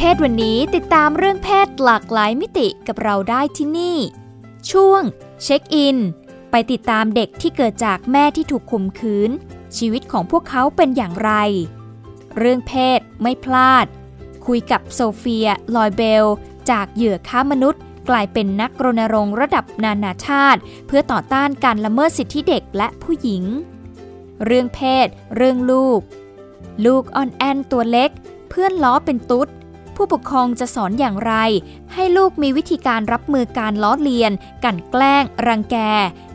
เพศวันนี้ติดตามเรื่องเพศหลากหลายมิติกับเราได้ที่นี่ ช่วง เช็คอิน ไปติดตามเด็กที่เกิดจากแม่ที่ถูกข่มขืน ชีวิตของพวกเขาเป็นอย่างไร เรื่องเพศไม่พลาด คุยกับโซเฟีย ลอยเบล จากเหยื่อค้ามนุษย์ กลายเป็นนักรณรงค์ระดับนานาชาติ เพื่อต่อต้านการละเมิดสิทธิเด็กและผู้หญิง เรื่องเพศ เรื่องลูก ลูกอ่อนแอนตัวเล็ก เพื่อนล้อเป็นตุ๊ด ผู้ปกครองจะสอนอย่างไร ให้ลูกมีวิธีการรับมือการล้อเลียน กันแกล้ง รังแก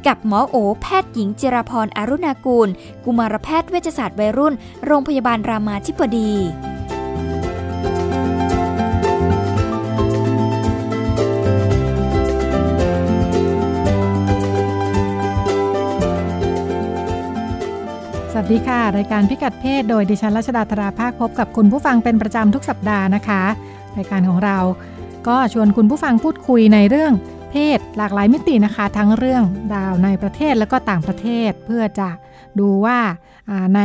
กับหมอโอ แพทย์หญิงจิรพรอรุณากูล กุมารแพทย์เวชศาสตร์วัยรุ่น โรงพยาบาลรามาธิบดี สวัสดีค่ะ รายการพิกัดเพศโดยดิฉันรัชดาธราภาคพบกับคุณผู้ฟังเป็นประจำทุกสัปดาห์นะคะ รายการของเราก็ชวนคุณผู้ฟังพูดคุยในเรื่องเพศหลากหลายมิตินะคะ ทั้งเรื่องดาวในประเทศและก็ต่างประเทศ เพื่อจะดูว่าใน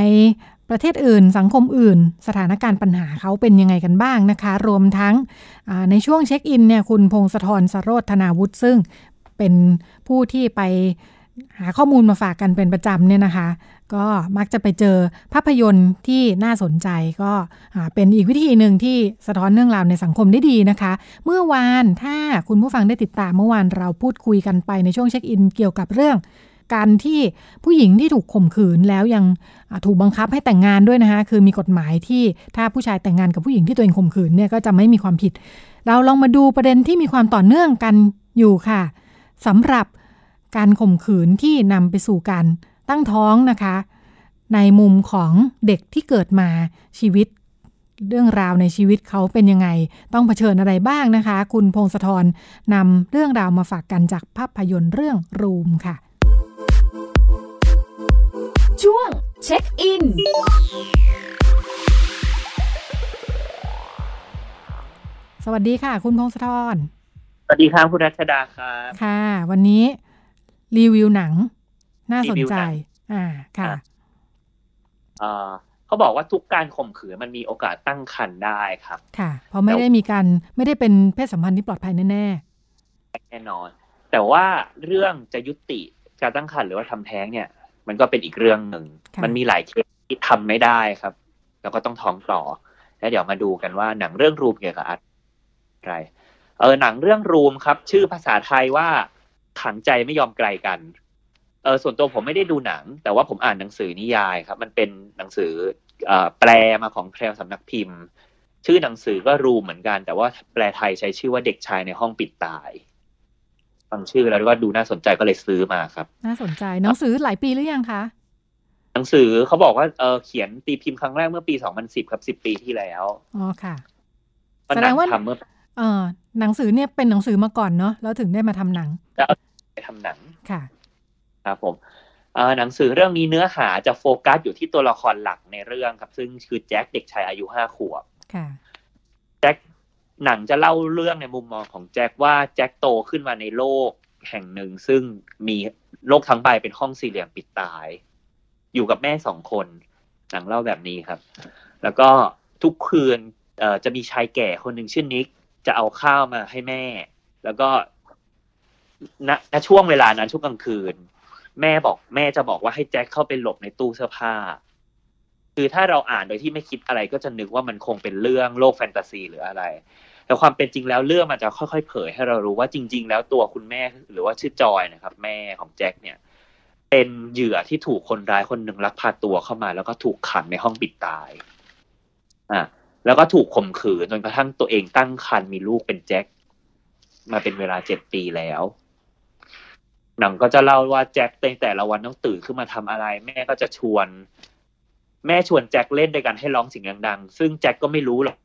ประเทศอื่น สังคมอื่น สถานการณ์ปัญหาเขาเป็นยังไงกันบ้างนะคะ รวมทั้งในช่วงเช็คอินเนี่ยคุณพงศธรสโรธนาวุฒิซึ่งเป็นผู้ที่ไป หาข้อมูลมาฝากกันเป็นประจำเนี่ยนะคะ ก็มักจะไปเจอภาพยนตร์ที่น่าสนใจก็เป็นอีกวิธีหนึ่งที่สะท้อนเรื่องราวในสังคมได้ดีนะคะ เมื่อวานถ้าคุณผู้ฟังได้ติดตามเมื่อวานเราพูดคุยกันไปในช่วงเช็คอินเกี่ยวกับเรื่องการที่ผู้หญิงที่ถูกข่มขืนแล้วยังถูกบังคับให้แต่งงานด้วยนะคะคือมีกฎหมายที่ถ้าผู้ชายแต่งงานกับผู้หญิงที่ตัวเองข่มขืนเนี่ยก็จะไม่มีความผิด เราลองมาดูประเด็นที่มีความต่อเนื่องกันอยู่ค่ะสำหรับ การข่มขืนที่นำไปสู่การตั้งท้องนะคะ ในมุมของเด็กที่เกิดมาชีวิต เรื่องราวในชีวิตเขาเป็นยังไง ต้องเผชิญอะไรบ้างนะคะ คุณพงศธรนำเรื่องราวมาฝากกันจากภาพยนตร์เรื่องรูมค่ะ ช่วงเช็คอินสวัสดีค่ะ คุณพงศธร สวัสดีครับคุณรัชดาครับ ค่ะ วันนี้ รีวิวหนัง น่าสนใจ อ่าค่ะเขาบอกว่าทุกการข่มขืนมันมีโอกาสตั้งครรภ์ได้ครับ ค่ะ เพราะไม่ได้มีการไม่ได้เป็นเพศสัมพันธ์ที่ปลอดภัยแน่แน่แน่นอน แต่ว่าเรื่องจะยุติการตั้งครรภ์หรือว่าทำแท้งเนี่ย มันก็เป็นอีกเรื่องหนึ่งมันมีหลายเคสที่ทำไม่ได้ครับ แล้วก็ต้องท้องต่อ แล้วเดี๋ยวมาดูกันว่าหนังเรื่องรูมเกี่ยวกับอะไรเออหนังเรื่องรูมครับ ชื่อภาษาไทยว่า ขังใจไม่ยอมไกลกันเออส่วนตัวผมไม่ได้ดูหนัง แต่ว่าผมอ่านหนังสือนิยายครับ มันเป็นหนังสืออแปลมาของแพรวสำนักพิมพ์ ชื่อหนังสือก็รูเหมือนกัน แต่ว่าแปลไทยใช้ชื่อว่าเด็กชายในห้องปิดตายฟังชื่อแล้วก็ดูน่าสนใจก็เลยซื้อมาครับ น่าสนใจหนังสือหลายปีหรือยังคะหนังสือเขาบอกว่าเออเขียนตีพิมพ์ครั้งแรกเมื่อปีสองพันสิบครับสิบปีที่แล้วอ๋อค่ะแสดงว่าเออหนังสือเนี่ยเป็นหนังสือมาก่อนเนาะแล้วถึงได้มาทำหนัง ทำหนังค่ะครับผมหนังสือเรื่องนี้เนื้อหาจะโฟกัสอยู่ที่ตัวละครหลักในเรื่องครับ ซึ่งคือแจ็คเด็กชายอายุห้าขวบแจ็คหนังจะเล่าเรื่องในมุมมองของแจ็คว่าแจ็คโตขึ้นมาในโลกแห่งหนึ่ง ซึ่งมีโลกทั้งใบเป็นห้องสี่เหลี่ยมปิดตาย อยู่กับแม่สองคน หนังเล่าแบบนี้ครับ แล้วก็ทุกคืนจะมีชายแก่คนหนึ่งชื่อนิกจะเอาข้าวมาให้แม่ แล้วก็ ณณช่วงเวลานั้นช่วงกลางคืน แม่บอกแม่จะบอกว่าให้แจ็คเข้าไปหลบในตู้เสื้อผ้า คือถ้าเราอ่านโดยที่ไม่คิดอะไรก็จะนึกว่ามันคงเป็นเรื่องโลกแฟนตาซีหรืออะไร แต่ความเป็นจริงแล้วเรื่องมันจะค่อยๆ เผยให้เรารู้ว่าจริง ๆ แล้วตัวคุณแม่หรือว่าชื่อจอยนะครับ แม่ของแจ็คเนี่ย เป็นเหยื่อที่ถูกคนร้ายคนหนึ่งลักพาตัวเข้ามา แล้วก็ถูกขังในห้องปิดตายอะแล้วก็ถูกข่มขืนจนกระทั่งตัวเองตั้งครรภ์มีลูกเป็นแจ็คมาเป็นเวลาเจ็ดปีแล้ว หนังก็จะเล่าว่าแจ็คในแต่ละวันต้องตื่นขึ้นมาทำอะไร แม่ก็จะชวน แม่ชวนแจ็คเล่นด้วยกันให้ร้องเสียงดังๆซึ่งแจ็คก็ไม่รู้หรอก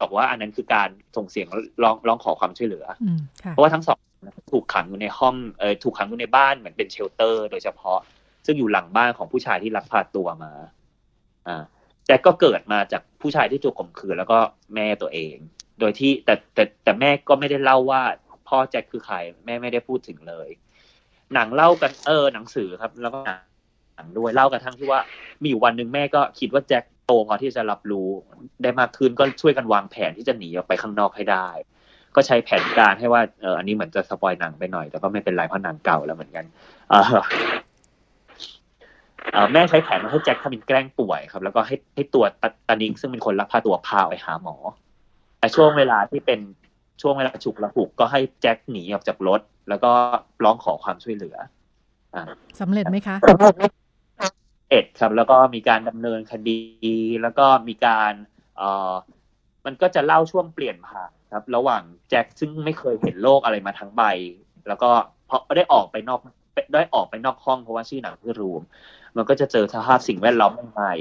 บอกว่าอันนั้นคือการส่งเสียงร้องร้องขอความช่วยเหลือ เพราะว่าทั้งสองถูกขังอยู่ในห้องเออถูกขังอยู่ในบ้านเหมือนเป็นเชลเตอร์ โดยเฉพาะ ซึ่งอยู่หลังบ้านของผู้ชายที่ลักพาตัวมา อ่าแจ็คก็เกิดมาจากผู้ชายที่ถูกข่มขืนแล้วก็แม่ตัวเอง โดยที่แต่แต่แต่แม่ก็ไม่ได้เล่าว่าพ่อแจ็คคือใครแม่ไม่ได้พูดถึงเลย หนังเล่ากันเออหนังสือครับ แล้วก็หนังด้วยเล่ากันทั้งที่ว่า มีวันหนึ่งแม่ก็คิดว่าแจ็คโตพอที่จะรับรู้ได้มากขึ้นก็ช่วยกันวางแผนที่จะหนีออกไปข้างนอกให้ได้ ก็ใช้แผนการให้ว่าเอออันนี้เหมือนจะสปอยหนังไปหน่อย แต่ก็ไม่เป็นไรเพราะหนังเก่าแล้วเหมือนกันเออแม่ใช้แผนมาให้แจ็คทำเป็นแกล้งป่วยครับ แล้วก็ให้ให้ตัวตานิงซึ่งเป็นคนรับพาตัวพาไปหาหมอ แต่ช่วงเวลาที่เป็น ช่วงเวลาฉุกละหุกก็ให้แจ็คหนีออกจากรถ แล้วก็ร้องขอความช่วยเหลืออ่าสำเร็จไหมคะเอ็ดครับ แล้วก็มีการดำเนินคดี แล้วก็มีการเอ่อมันก็จะเล่าช่วงเปลี่ยนผ่านครับ ระหว่างแจ็คซึ่งไม่เคยเห็นโลกอะไรมาทั้งใบ แล้วก็เพราะได้ออกไปนอกได้ออกไปนอกห้องเพราะว่าชื่อหนังคือรูม มันก็จะเจอสภาพสิ่งแวดล้อมใหม่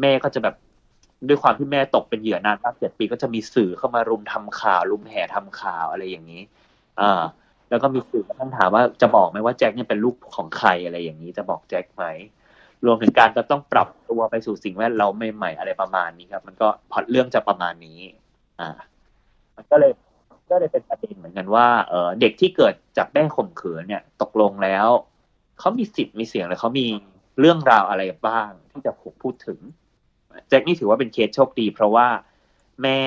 แม่ก็จะแบบ ด้วยความที่แม่ตกเป็นเหยื่อนานตั้งเจ็ดปีก็จะมีสื่อเข้ามารุมทำข่าวรุมแห่ทำข่าวอะไรอย่างนี้อ่าแล้วก็มีสื่อท่านถามว่าจะบอกไหมว่าแจ็คเนี่ยเป็นลูกของใครอะไรอย่างนี้จะบอกแจ็คไหมรวมถึงการจะต้องปรับตัวไปสู่สิ่งแวดล้อมใหม่ๆอะไรประมาณนี้ครับ มันก็พอดเรื่องจะประมาณนี้ อ่า มันก็เลยก็เลยเป็นประเด็นเหมือนกันว่าเออเด็กที่เกิดจากแม่ข่มขืนเนี่ย ตกลงแล้วเขามีสิทธิ์มีเสียงเลยเขามีเรื่องราวอะไรบ้างที่จะพูดถึง แจ็คนี่ถือว่าเป็นเคสโชคดี เพราะว่าแม่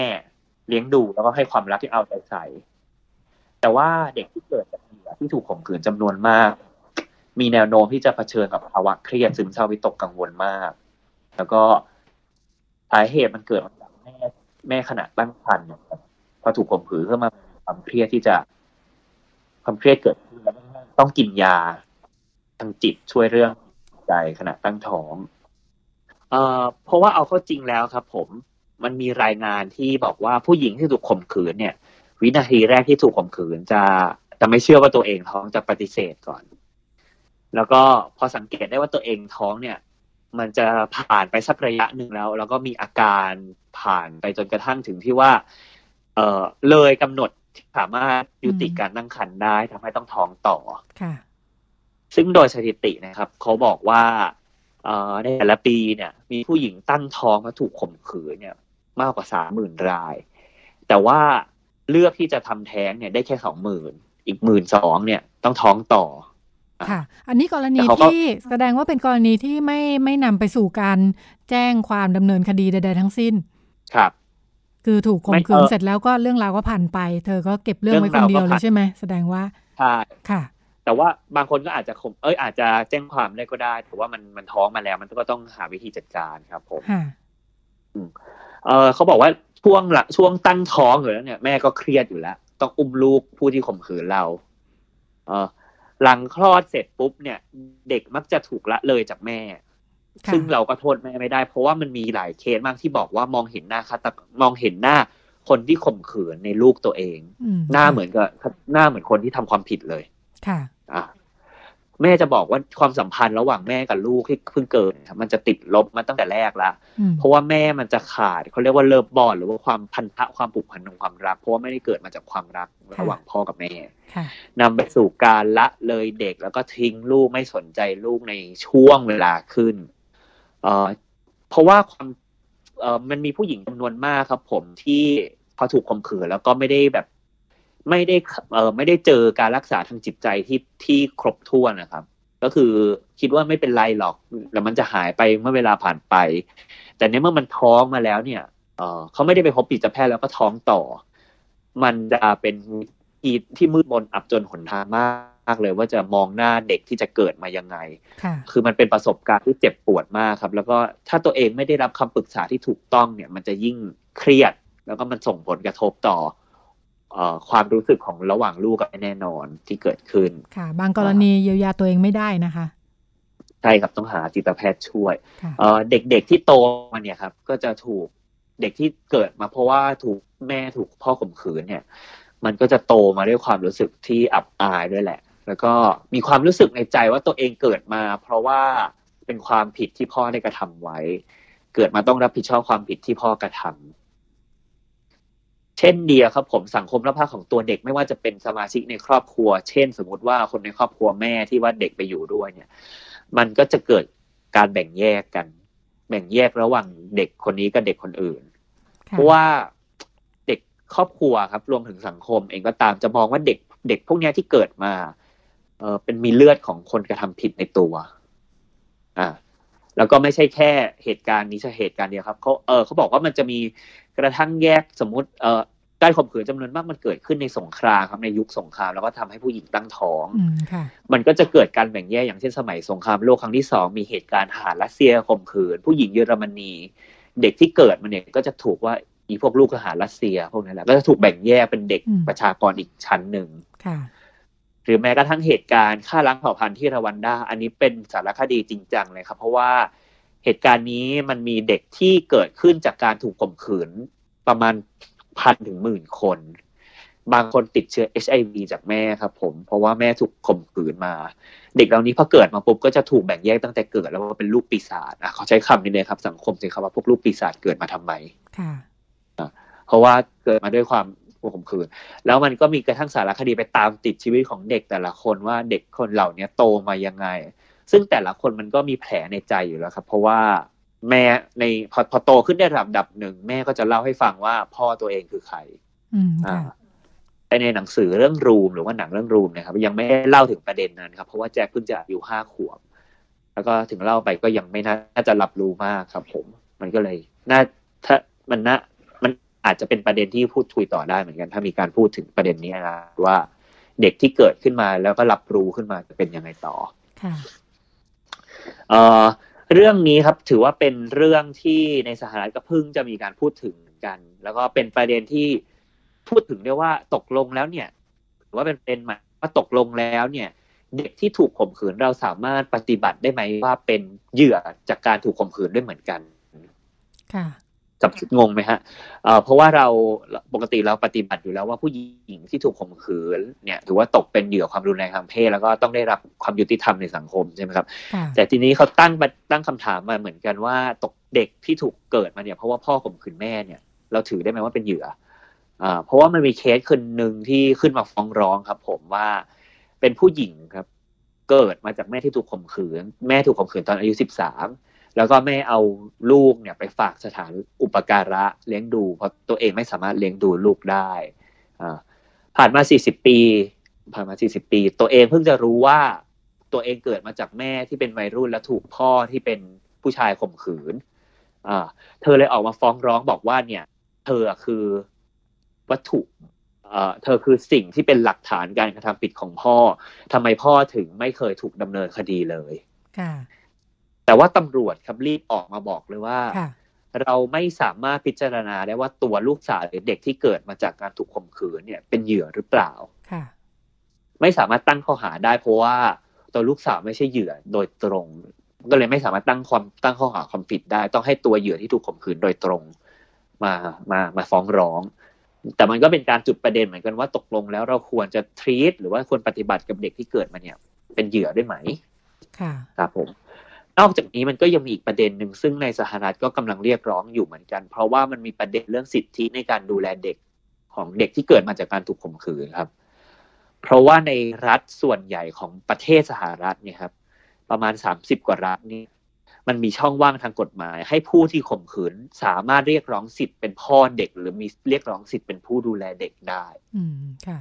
เลี้ยงดูแล้วก็ให้ความรักที่เอาใจใส่ แต่ว่าเด็กที่เกิดจากเหยื่อที่ถูกข่มขืนจำนวนมาก มีแนวโน้มที่จะเผชิญกับภาวะเครียดซึมเศร้าวิตกกังวลมาก แล้วก็สาเหตุมันเกิดมาจากแม่แม่ขณะตั้งครรภ์พอถูกข่มขืนก็มาความเครียดที่จะ ความเครียดเกิดขึ้นแล้วต้องกินยาทางจิตช่วยเรื่องใจขณะตั้งท้อง เอ่อเพราะว่าเอาเข้าจริงแล้วครับ ผมมันมีรายงานที่บอกว่าผู้หญิงที่ถูกข่มขืนเนี่ย วินาทีแรกที่ถูกข่มขืนจะจะไม่เชื่อว่าตัวเองท้องจะปฏิเสธก่อน แล้วก็พอสังเกตได้ว่าตัวเองท้องเนี่ย มันจะผ่านไปสักระยะหนึ่งแล้ว แล้วก็มีอาการผ่านไปจนกระทั่งถึงที่ว่า เออเลยกำหนดสามารถยุติการตั้งครรภ์ได้ทำให้ต้องท้องต่อค่ะ ซึ่งโดยสถิตินะครับ เขาบอกว่า ในแต่ละปีเนี่ยมีผู้หญิงตั้งท้องมาถูกข่มขืนเนี่ยมากกว่าสามหมื่นราย แต่ว่าเลือกที่จะทำแท้งเนี่ยได้แค่สองหมื่นอีกหมื่นสองเนี่ยต้องท้องต่อค่ะ อันนี้กรณีที่แสดงว่าเป็นกรณีที่ไม่ไม่นำไปสู่การแจ้งความดำเนินคดีใดๆทั้งสิ้น ครับ คือถูกข่มขืนเสร็จแล้วก็เรื่องราวก็ผ่านไป เธอก็เก็บเรื่องไว้คนเดียวเลยใช่ไหมแสดงว่า ใช่ ค่ะ แต่ว่าบางคนก็อาจจะข่มเอ้ยอาจจะแจ้งความได้ก็ได้แต่ว่ามันมันท้องมาแล้ว มันก็ต้องหาวิธีจัดการครับผมเออเขาบอกว่าช่วงละช่วงตั้งท้องอยู่แล้วเนี่ยแม่ก็เครียดอยู่แล้ว ต้องอุ้มลูกผู้ที่ข่มขืนเรา เออหลังคลอดเสร็จปุ๊บเนี่ย เด็กมักจะถูกละเลยจากแม่ ซึ่งเราก็โทษแม่ไม่ได้ เพราะว่ามันมีหลายเคสมากที่บอกว่ามองเห็นหน้าคาตมองเห็นหน้าคนที่ข่มขืนในลูกตัวเอง หน้าเหมือนกับหน้าเหมือนคนที่ทำความผิดเลย ค่ะอ่าแม่จะบอกว่าความสัมพันธ์ระหว่างแม่กับลูกที่เพิ่งเกิด มันจะติดลบมาตั้งแต่แรกละเพราะว่าแม่มันจะขาดเขาเรียกว่าเลิฟบอลหรือว่าความพันธะความผูกพันของความรัก เพราะว่าไม่ได้เกิดมาจากความรักระหว่างพ่อกับแม่นำไปสู่การละเลยเด็กแล้วก็ทิ้งลูกไม่สนใจลูกในช่วงเวลาขึ้น เอ่อเพราะว่าความเอ่อมันมีผู้หญิงจำนวนมากครับ ผมที่พอถูกข่มขืนแล้วก็ไม่ได้แบบ ไม่ได้เออไม่ได้เจอการรักษาทางจิตใจที่ที่ครบถ้วนนะครับ ก็คือคิดว่าไม่เป็นไรหรอกแล้วมันจะหายไปเมื่อเวลาผ่านไป แต่เนี้ยเมื่อมันท้องมาแล้วเนี่ยเออเขาไม่ได้ไปพบจิตแพทย์แล้วก็ท้องต่อ มันจะเป็นอีที่มืดมนอับจนหนทางมากเลย ว่าจะมองหน้าเด็กที่จะเกิดมายังไง คือมันเป็นประสบการณ์ที่เจ็บปวดมากครับ แล้วก็ถ้าตัวเองไม่ได้รับคำปรึกษาที่ถูกต้องเนี่ย มันจะยิ่งเครียด แล้วก็มันส่งผลกระทบต่อ ความรู้สึกของระหว่างลูกกับแน่นอนที่เกิดขึ้น ค่ะ บางกรณีเยียวยาตัวเองไม่ได้นะคะใช่ครับต้องหาจิตแพทย์ช่วยเด็กๆที่โตมาเนี่ยครับ ก็จะถูกเด็กที่เกิดมาเพราะว่าถูกแม่ถูกพ่อข่มขืนเนี่ย มันก็จะโตมาด้วยความรู้สึกที่อับอายด้วยแหละ แล้วก็มีความรู้สึกในใจว่าตัวเองเกิดมา เพราะว่าเป็นความผิดที่พ่อได้กระทำไว้ เกิดมาต้องรับผิดชอบความผิดที่พ่อกระทำ เช่นเดียวครับผมสังคมรอบข้างของตัวเด็กไม่ว่าจะเป็นสมาชิกในครอบครัว เช่น สมมติว่าคนในครอบครัวแม่ที่ว่าเด็กไปอยู่ด้วยเนี่ย มันก็จะเกิดการแบ่งแยกกัน แบ่งแยกระหว่างเด็กคนนี้กับเด็กคนอื่น เพราะว่าเด็กครอบครัวครับรวมถึงสังคม เองก็ตามจะมองว่าเด็กเด็กพวกนี้ที่เกิดมา เออเป็นมีเลือดของคนกระทำผิดในตัว อ่าแล้วก็ไม่ใช่แค่เหตุการณ์นี้ใช่เหตุการณ์เดียวครับเขาเออเขาบอกว่ามันจะมี กระทั่งแยกสมมุติเออการข่มขืนจำนวนมากมันเกิดขึ้นในสงครามครับในยุคสงครามแล้วก็ทำให้ผู้หญิงตั้งท้องมันก็จะเกิดการแบ่งแยกอย่างเช่นสมัยสงครามโลกครั้งที่สองมีเหตุการณ์ทหารรัสเซียข่มขืน ผู้หญิงเยอรมนี เด็กที่เกิดมาเนี่ยก็จะถูกว่าอีพวกลูกทหารรัสเซียพวกนั้นแหละก็จะถูกแบ่งแยกเป็นเด็กประชากรอีกชั้นหนึ่งหรือแม้กระทั่งเหตุการณ์ฆ่าล้างเผ่าพันธุ์ที่รวันดา อันนี้เป็นสารคดีจริงจังเลยครับ เพราะว่า เหตุการณ์นี้มันมีเด็กที่เกิดขึ้นจากการถูกข่มขืนประมาณพันถึงหมื่นคน บางคนติดเชื้อ HIV จากแม่ครับผม เพราะว่าแม่ถูกข่มขืนมา เด็กเหล่านี้พอเกิดมาปุ๊บก็จะถูกแบ่งแยกตั้งแต่เกิดแล้วว่าเป็นลูกปีศาจอะเขาใช้คำนี้เลยครับ สังคมใช้คำว่าพวกลูกปีศาจเกิดมาทำไมค่ะเพราะว่าเกิดมาด้วยความข่มขืน แล้วมันก็มีกระทั่งสารคดีไปตามติดชีวิตของเด็กแต่ละคนว่าเด็กคนเหล่านี้โตมายังไง ซึ่งแต่ละคนมันก็มีแผลในใจอยู่แล้วครับ เพราะว่าแม่ในพอพอโตขึ้นได้ระดับหนึ่งแม่ก็จะเล่าให้ฟังว่าพ่อตัวเองคือใครอ่าแต่ในหนังสือเรื่องรูมหรือว่าหนังเรื่องรูมนะครับ ยังไม่ได้เล่าถึงประเด็นนั้นครับ เพราะว่าแจ็คเพิ่งจะอายุห้าขวบ แล้วก็ถึงเล่าไปก็ยังไม่น่าจะรับรู้มากครับ ผม มันก็เลยน่าถ้ามันน่ามันอาจจะเป็นประเด็นที่พูดคุยต่อได้เหมือนกัน ถ้ามีการพูดถึงประเด็นนี้นะว่าเด็กที่เกิดขึ้นมาแล้วก็รับรู้ขึ้นมาจะเป็นยังไงต่อค่ะ เอ่อเรื่องนี้ครับถือว่าเป็นเรื่องที่ในสหรัฐก็เพิ่งจะมีการพูดถึงกัน แล้วก็เป็นประเด็นที่พูดถึงได้ว่าตกลงแล้วเนี่ยถือว่าเป็นเป็นหมายว่าตกลงแล้วเนี่ย เด็กที่ถูกข่มขืนเราสามารถปฏิบัติได้ไหมว่าเป็นเหยื่อจากการถูกข่มขืนด้วยเหมือนกัน ค่ะ จับงงไหมฮะเพราะว่าเราปกติเราปฏิบัติอยู่แล้วว่าผู้หญิงที่ถูกข่มขืนเนี่ยถือว่าตกเป็นเหยื่อความรุนแรงทางเพศ แล้วก็ต้องได้รับความยุติธรรมในสังคมใช่ไหมครับ แต่ทีนี้เขาตั้งตั้งคำถามมาเหมือนกันว่าตกเด็กที่ถูกเกิดมาเนี่ยเพราะว่าพ่อข่มขืนแม่เนี่ย เราถือได้ไหมว่าเป็นเหยื่ออ่าเพราะว่ามันมีเคสคนหนึ่งที่ขึ้นมาฟ้องร้องครับ ผมว่าเป็นผู้หญิงครับ เกิดมาจากแม่ที่ถูกข่มขืน แม่ถูกข่มขืนตอนอายุสิบสาม แล้วก็แม่เอาลูกเนี่ยไปฝากสถานอุปการะเลี้ยงดู เพราะตัวเองไม่สามารถเลี้ยงดูลูกได้ผ่านมาสี่สิบปี ผ่านมาสี่สิบปี ตัวเองเพิ่งจะรู้ว่าตัวเองเกิดมาจากแม่ที่เป็นวัยรุ่นและถูกพ่อที่เป็นผู้ชายข่มขืนเธอเลยออกมาฟ้องร้องบอกว่าเนี่ย เธอคือวัตถุเอ่อเธอคือสิ่งที่เป็นหลักฐานการกระทำผิดของพ่อทำไมพ่อถึงไม่เคยถูกดำเนินคดีเลย ค่ะ แต่ว่าตำรวจครับรีบออกมาบอกเลยว่า เราไม่สามารถพิจารณาได้ว่าตัวลูกสาวหรือเด็กที่เกิดมาจากการถูกข่มขืนเนี่ยเป็นเหยื่อหรือเปล่าไม่สามารถตั้งข้อหาได้เพราะว่าตัวลูกสาวไม่ใช่เหยื่อโดยตรง ก็เลยไม่สามารถตั้งความตั้งข้อหาความผิดได้ ต้องให้ตัวเหยื่อที่ถูกข่มขืนโดยตรงมามามาฟ้องร้อง แต่มันก็เป็นการจุดประเด็นเหมือนกันว่าตกลงแล้วเราควรจะทรีตหรือว่าควรปฏิบัติกับเด็กที่เกิดมาเนี่ย เป็นเหยื่อได้ไหม ค่ะ ครับผม นอกจากนี้มันก็ยังมีอีกประเด็นหนึ่งซึ่งในสหรัฐก็กำลังเรียกร้องอยู่เหมือนกัน เพราะว่ามันมีประเด็นเรื่องสิทธิในการดูแลเด็กของเด็กที่เกิดมาจากการถูกข่มขืนครับ เพราะว่าในรัฐส่วนใหญ่ของประเทศสหรัฐเนี่ยครับ ประมาณสามสิบกว่ารัฐนี่มันมีช่องว่างทางกฎหมาย ให้ผู้ที่ข่มขืนสามารถเรียกร้องสิทธิ์เป็นพ่อเด็ก หรือมีเรียกร้องสิทธิ์เป็นผู้ดูแลเด็กได้ อืมค่ะ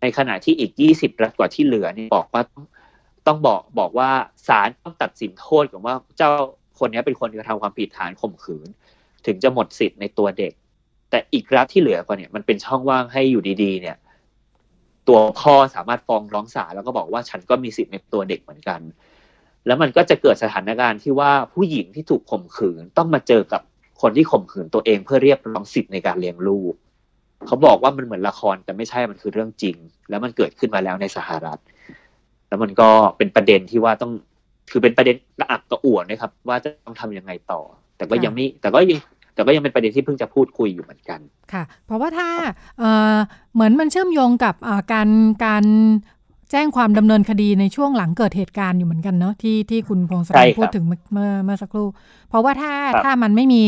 ในขณะที่อีกยี่สิบรัฐกว่าที่เหลือนี่บอกว่า ต้องบอกบอกว่าศาลต้องตัดสินโทษกับว่าเจ้าคนนี้เป็นคนกระทำความผิดฐานข่มขืน ถึงจะหมดสิทธิ์ในตัวเด็ก แต่อีกรัฐที่เหลือกว่าเนี่ยมันเป็นช่องว่างให้อยู่ดีๆ เนี่ย ตัวพ่อสามารถฟ้องร้องศาลแล้วก็บอกว่าฉันก็มีสิทธิ์ในตัวเด็กเหมือนกัน แล้วมันก็จะเกิดสถานการณ์ที่ว่าผู้หญิงที่ถูกข่มขืนต้องมาเจอกับคนที่ข่มขืนตัวเองเพื่อเรียกร้องสิทธิ์ในการเลี้ยงลูกเขาบอกว่ามันเหมือนละครแต่ไม่ใช่มันคือเรื่องจริง แล้วมันเกิดขึ้นมาแล้วในสหรัฐ แล้วมันก็เป็นประเด็นที่ว่าต้องคือเป็นประเด็นกระอักกระอ่วนนะครับ ว่าจะต้องทํำยังไงต่อ แต่ก็ยังไม่แต่ก็ยังแต่ก็ยังเป็นประเด็นที่เพิ่งจะพูดคุยอยู่เหมือนกัน ค่ะ เพราะว่าถ้าเเหมือนมันเชื่อมโยงกับการการ แจ้งความดำเนินคดีในช่วงหลังเกิดเหตุการณ์อยู่เหมือนกันเนาะที่ที่คุณพงศธรพูดถึงเมื่อเมื่อสักครู่ เพราะว่าถ้าถ้ามันไม่มี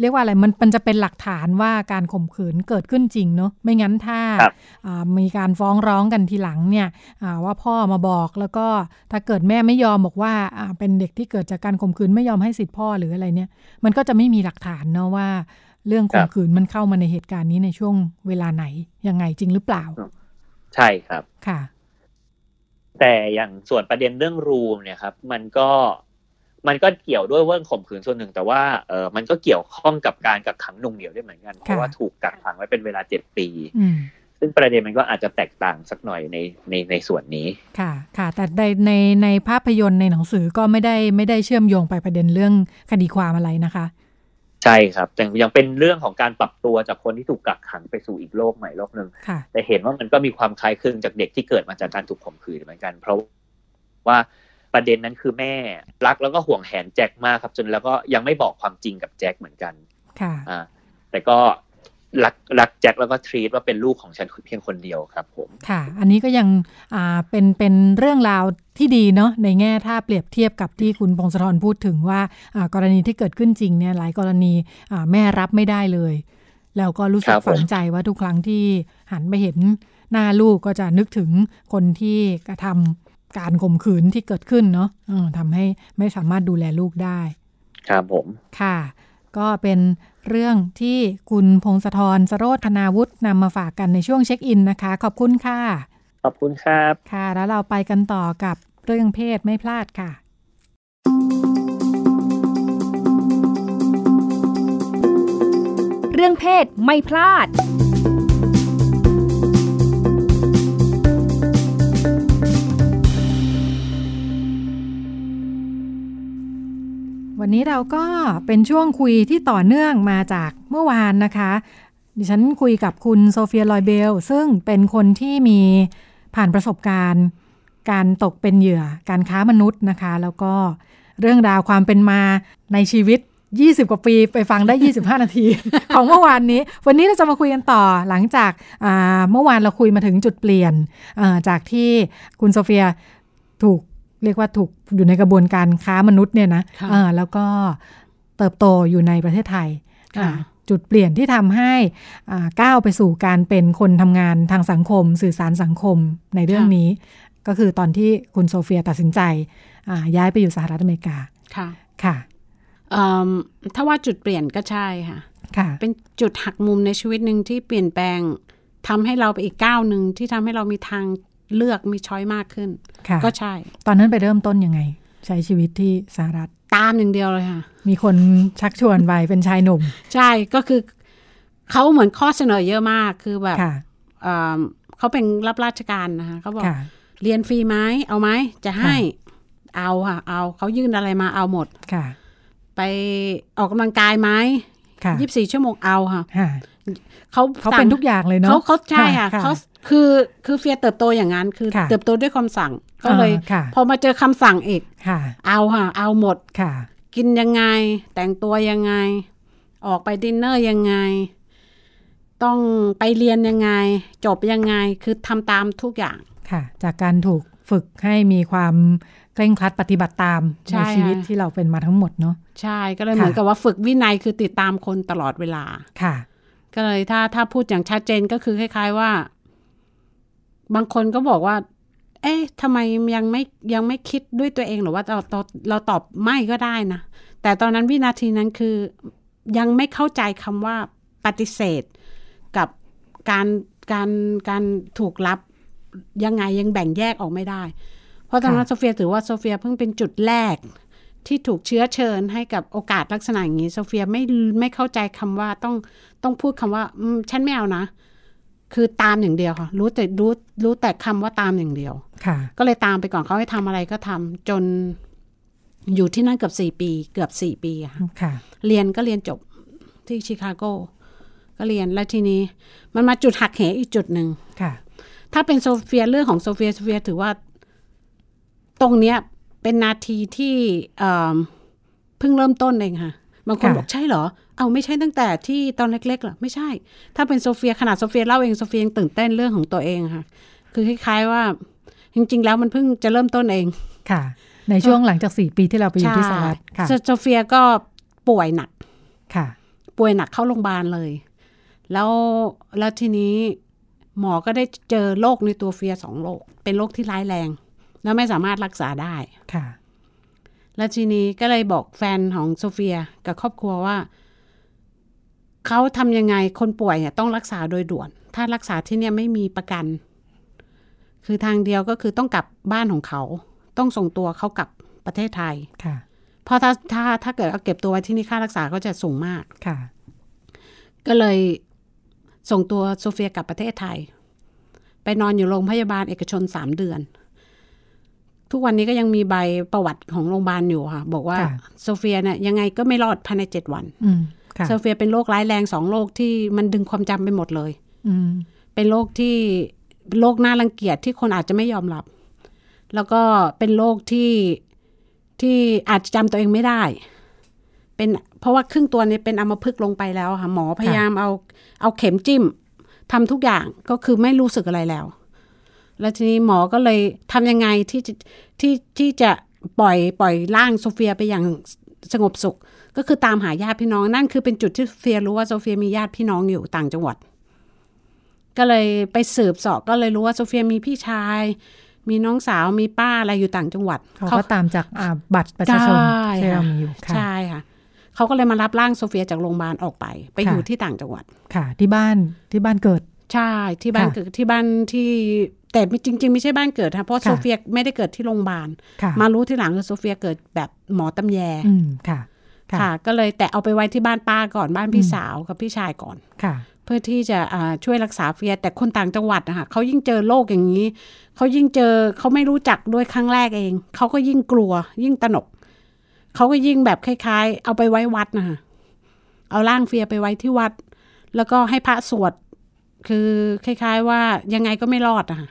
เรียกว่าอะไรมันมันจะเป็นหลักฐานว่าการข่มขืนเกิดขึ้นจริงเนาะไม่งั้นถ้ามีการฟ้องร้องกันทีหลังเนี่ยว่าพ่อมาบอกแล้วก็ถ้าเกิดแม่ไม่ยอมบอกว่าเป็นเด็กที่เกิดจากการข่มขืนไม่ยอมให้สิทธิพ่อหรืออะไรเนี่ย มันก็จะไม่มีหลักฐานเนาะว่า เรื่องข่มขืนมันเข้ามาในเหตุการณ์นี้ในช่วงเวลาไหนยังไงจริงหรือเปล่า ใช่ครับค่ะ แต่อย่างส่วนประเด็นเรื่องรูมเนี่ยครับ มันก็มันก็เกี่ยวด้วยเรื่องข่มขืนส่วนหนึ่ง แต่ว่าเออมันก็เกี่ยวข้องกับการกักขังนุ่งเหนียวด้วยเหมือนกัน เพราะว่าถูกกักขังไว้เป็นเวลาเจ็ดปีซึ่งประเด็นมันก็อาจจะแตกต่างสักหน่อยในในในส่วนนี้ ค่ะ ค่ะ แต่ในในในภาพยนตร์ในหนังสือก็ไม่ได้ไม่ได้เชื่อมโยงไปประเด็นเรื่องคดีความอะไรนะคะ ใช่ครับแต่ยังเป็นเรื่องของการปรับตัวจากคนที่ถูกกักขังไปสู่อีกโลกใหม่โลกหนึ่งแต่เห็นว่ามันก็มีความคล้ายคลึงจากเด็กที่เกิดมาจากการถูกข่มขืนเหมือนกัน เพราะว่าประเด็นนั้นคือแม่รักแล้วก็ห่วงแหนแจ็คมากครับ จนแล้วก็ยังไม่บอกความจริงกับแจ็คเหมือนกัน ค่ะอ่าแต่ก็ รักรักแจ็คแล้วก็ทรีตว่าเป็นลูกของฉันเพียงคนเดียวครับผมค่ะ อันนี้ก็ยังอ่าเป็นเป็นเรื่องราวที่ดีเนาะในแง่ถ้าเปรียบเทียบกับที่คุณพงศธรพูดถึงว่ากรณีที่เกิดขึ้นจริงเนี่ยหลายกรณีแม่รับไม่ได้เลย แล้วก็รู้สึกฝังใจว่าทุกครั้งที่หันไปเห็นหน้าลูกก็จะนึกถึงคนที่กระทำการข่มขืนที่เกิดขึ้นเนาะทำให้ไม่สามารถดูแลลูกได้ ครับผมค่ะ ก็เป็น เรื่องที่คุณพงศธรสโรธคณาวุฒินำมาฝากกันในช่วงเช็คอินนะคะ ขอบคุณค่ะ ขอบคุณครับ ค่ะ แล้วเราไปกันต่อกับเรื่องเพศไม่พลาดค่ะ เรื่องเพศไม่พลาด วันนี้เราก็เป็นช่วงคุยที่ต่อเนื่องมาจากเมื่อวานนะคะ ดิฉันคุยกับคุณโซเฟียลอยเบล ซึ่งเป็นคนที่มีผ่านประสบการณ์ การตกเป็นเหยื่อการค้ามนุษย์นะคะ แล้วก็เรื่องราวความเป็นมาในชีวิต 20 กว่าปีไปฟังได้ 25 นาที ของเมื่อวานนี้ วันนี้เราจะมาคุยกันต่อหลังจากเมื่อวานเราคุยมาถึงจุดเปลี่ยนจากที่คุณโซเฟียถูก เรียกว่าถูกอยู่ในกระบวนการค้ามนุษย์เนี่ยนะะแล้วก็เติบโตอยู่ในประเทศไทยจุดเปลี่ยนที่ทำให้ก้าวไปสู่การเป็นคนทำงานทางสังคม สื่อสารสังคมในเรื่องนี้ ก็คือตอนที่คุณโซเฟียตัดสินใจย้ายไปอยู่สหรัฐอเมริกาค่ะค่ะถ้าว่าจุดเปลี่ยนก็ใช่ค่ะค่ะ เป็นจุดหักมุมในชีวิตหนึ่งที่เปลี่ยนแปลงทำให้เราไปอีกก้าวหนึ่งที่ทำให้เรามีทาง เลือกมีช้อยมากขึ้น ก็ใช่ ตอนนั้นไปเริ่มต้นยังไง ใช้ชีวิตที่สหรัฐตามหนึ่งเดียวเลยค่ะ มีคนชักชวนไปเป็นชายหนุ่ม ใช่ก็คือเขาเหมือนข้อเสนอเยอะมากคือแบบเขาเป็นรับราชการนะคะเขาบอกเรียนฟรีไหมเอาไหมจะให้เอาค่ะ เอาเขายื่นอะไรมาเอาหมดค่ะ ไปออกกำลังกายไหมยี่สิบสี่ชั่วโมงเอาค่ะ เขาเขาเป็นทุกอย่างเลยเนาะเขาเขาใช่ค่ะเขาคือคือเฟียเติบโตอย่างนั้นคือเติบโตด้วยคำสั่งก็เลย พอมาเจอคำสั่งอีกเอาค่ะ เอาหมดค่ะ กินยังไง แต่งตัวยังไง ออกไปดินเนอร์ยังไง ต้องไปเรียนยังไง จบยังไงคือทำตามทุกอย่างค่ะ จากการถูกฝึกให้มีความเคร่งครัดปฏิบัติตามในชีวิตที่เราเป็นมาทั้งหมดเนาะใช่ก็เลยเหมือนกับว่าฝึกวินัยคือติดตามคนตลอดเวลาค่ะ ก็เลยถ้าถ้าพูดอย่างชัดเจนก็คือคล้าย ๆว่า บางคนก็บอกว่า เอ๊ะทำไมยังไม่ยังไม่คิดด้วยตัวเองหรือว่าเราเราเราตอบไม่ก็ได้นะแต่ตอนนั้นวินาทีนั้นคือยังไม่เข้าใจคำว่าปฏิเสธ กับการการการถูกรับยังไงยังแบ่งแยกออกไม่ได้ เพราะตอนนั้นโซเฟียถือว่าโซเฟียเพิ่งเป็นจุดแรก ที่ถูกเชื้อเชิญให้กับโอกาสลักษณะอย่างนี้โซเฟียไม่ไม่เข้าใจคำว่าต้องต้องพูดคำว่าฉันไม่เอานะ คือตามอย่างเดียวค่ะรู้แต่รู้รู้แต่คำว่าตามอย่างเดียว ค่ะ ก็เลยตามไปก่อนเขาให้ทำอะไรก็ทำจนอยู่ที่นั่นเกือบสี่ปี เกือบสี่ปีค่ะ เรียนก็เรียนจบที่ชิคาโกก็เรียนแล้วทีนี้ มันมาจุดหักเหอีกจุดหนึ่งค่ะ ถ้าเป็นโซเฟียเรื่องของโซเฟียโซเฟียถือว่า ตรงเนี้ย เป็นนาทีที่เพิ่งเริ่มต้นเองค่ะ บางคนบอกใช่เหรอ อ้าวไม่ใช่ตั้งแต่ที่ตอนเล็กๆหรอ ไม่ใช่ ถ้าเป็นโซเฟียขนาดโซเฟียเล่าเองโซเฟียยังตื่นเต้นเรื่องของตัวเองค่ะ คือคล้ายๆว่า จริง ๆ แล้วมันเพิ่งจะเริ่มต้นเองค่ะ ในช่วงหลังจากสี่ปีที่เราไปอยู่ที่สหรัฐค่ะโซเฟียก็ป่วยหนักค่ะ ป่วยหนักเข้าโรงพยาบาลเลย แล้วแล้วทีนี้หมอก็ได้เจอโรคในตัวเฟียสองโรคเป็นโรคที่ร้ายแรง แล้วไม่สามารถรักษาได้ค่ะ แล้วทีนี้ก็เลยบอกแฟนของโซเฟียกับครอบครัวว่าเขาทำยังไงคนป่วยเนี่ยต้องรักษาโดยด่วน ถ้ารักษาที่เนี่ยไม่มีประกัน คือทางเดียวก็คือต้องกลับบ้านของเขา ต้องส่งตัวเขากลับประเทศไทยค่ะเพราะถ้าถ้าถ้าเกิดเอาเก็บตัวไว้ที่นี่ค่ารักษาก็จะสูงมากค่ะ ก็เลยส่งตัวโซเฟียกลับประเทศไทย ไปนอนอยู่โรงพยาบาลเอกชนสามเดือน ทุกวันนี้ก็ยังมีใบประวัติของโรงพยาบาลอยู่ค่ะ บอกว่าโซเฟียเนี่ยยังไงก็ไม่รอดภายในเจ็ดวันโซเฟียเป็นโรคร้ายแรงสองโรคที่มันดึงความจำไปหมดเลยเป็นโรคที่โรคน่ารังเกียจที่คนอาจจะไม่ยอมรับ แล้วก็เป็นโรคที่ที่อาจจะจำตัวเองไม่ได้ เป็นเพราะว่าครึ่งตัวนี้เป็นอัมพฤกษ์ลงไปแล้วค่ะ หมอพยายามเอาเอาเข็มจิ้มทำทุกอย่างก็คือไม่รู้สึกอะไรแล้ว แล้วทีนี้หมอก็เลยทำยังไงที่ที่ที่จะปล่อยปล่อยร่างโซเฟียไปอย่างสงบสุข ก็คือตามหาญาติพี่น้องนั่นคือเป็นจุดที่โซเฟียรู้ว่าโซเฟียมีญาติพี่น้องอยู่ต่างจังหวัด ก็เลยไปสืบสอบก็เลยรู้ว่าโซเฟียมีพี่ชาย มีน้องสาวมีป้าอะไรอยู่ต่างจังหวัด เขาก็ตามจากบัตรประชาชนที่เรามีอยู่ใช่ค่ะเขาก็เลยมารับร่างโซเฟียจากโรงพยาบาลออกไป ไปอยู่ที่ต่างจังหวัดค่ะ ที่บ้านที่บ้านเกิดใช่ที่บ้านเกิดที่บ้านที่ แต่จริง ๆ ไม่ใช่บ้านเกิดค่ะเพราะโซเฟียไม่ได้เกิดที่โรงพยาบาล มารู้ที่หลังคือโซเฟียเกิดแบบหมอตำแยค่ะค่ะ ก็เลยแต่เอาไปไว้ที่บ้านป้าก่อนบ้านพี่สาวกับพี่ชายก่อนค่ะเพื่อที่จะช่วยรักษาเฟีย แต่คนต่างจังหวัดนะคะเขายิ่งเจอโรคอย่างนี้เขายิ่งเจอเขาไม่รู้จักด้วยครั้งแรกเองเขาก็ยิ่งกลัว ยิ่งตระหนกเขาก็ยิ่งแบบคล้าย ๆ เอาไปไว้วัดนะคะเอาร่างเฟียไปไว้ที่วัด แล้วก็ให้พระสวดคือคล้าย ๆ ว่ายังไงก็ไม่รอดอะคื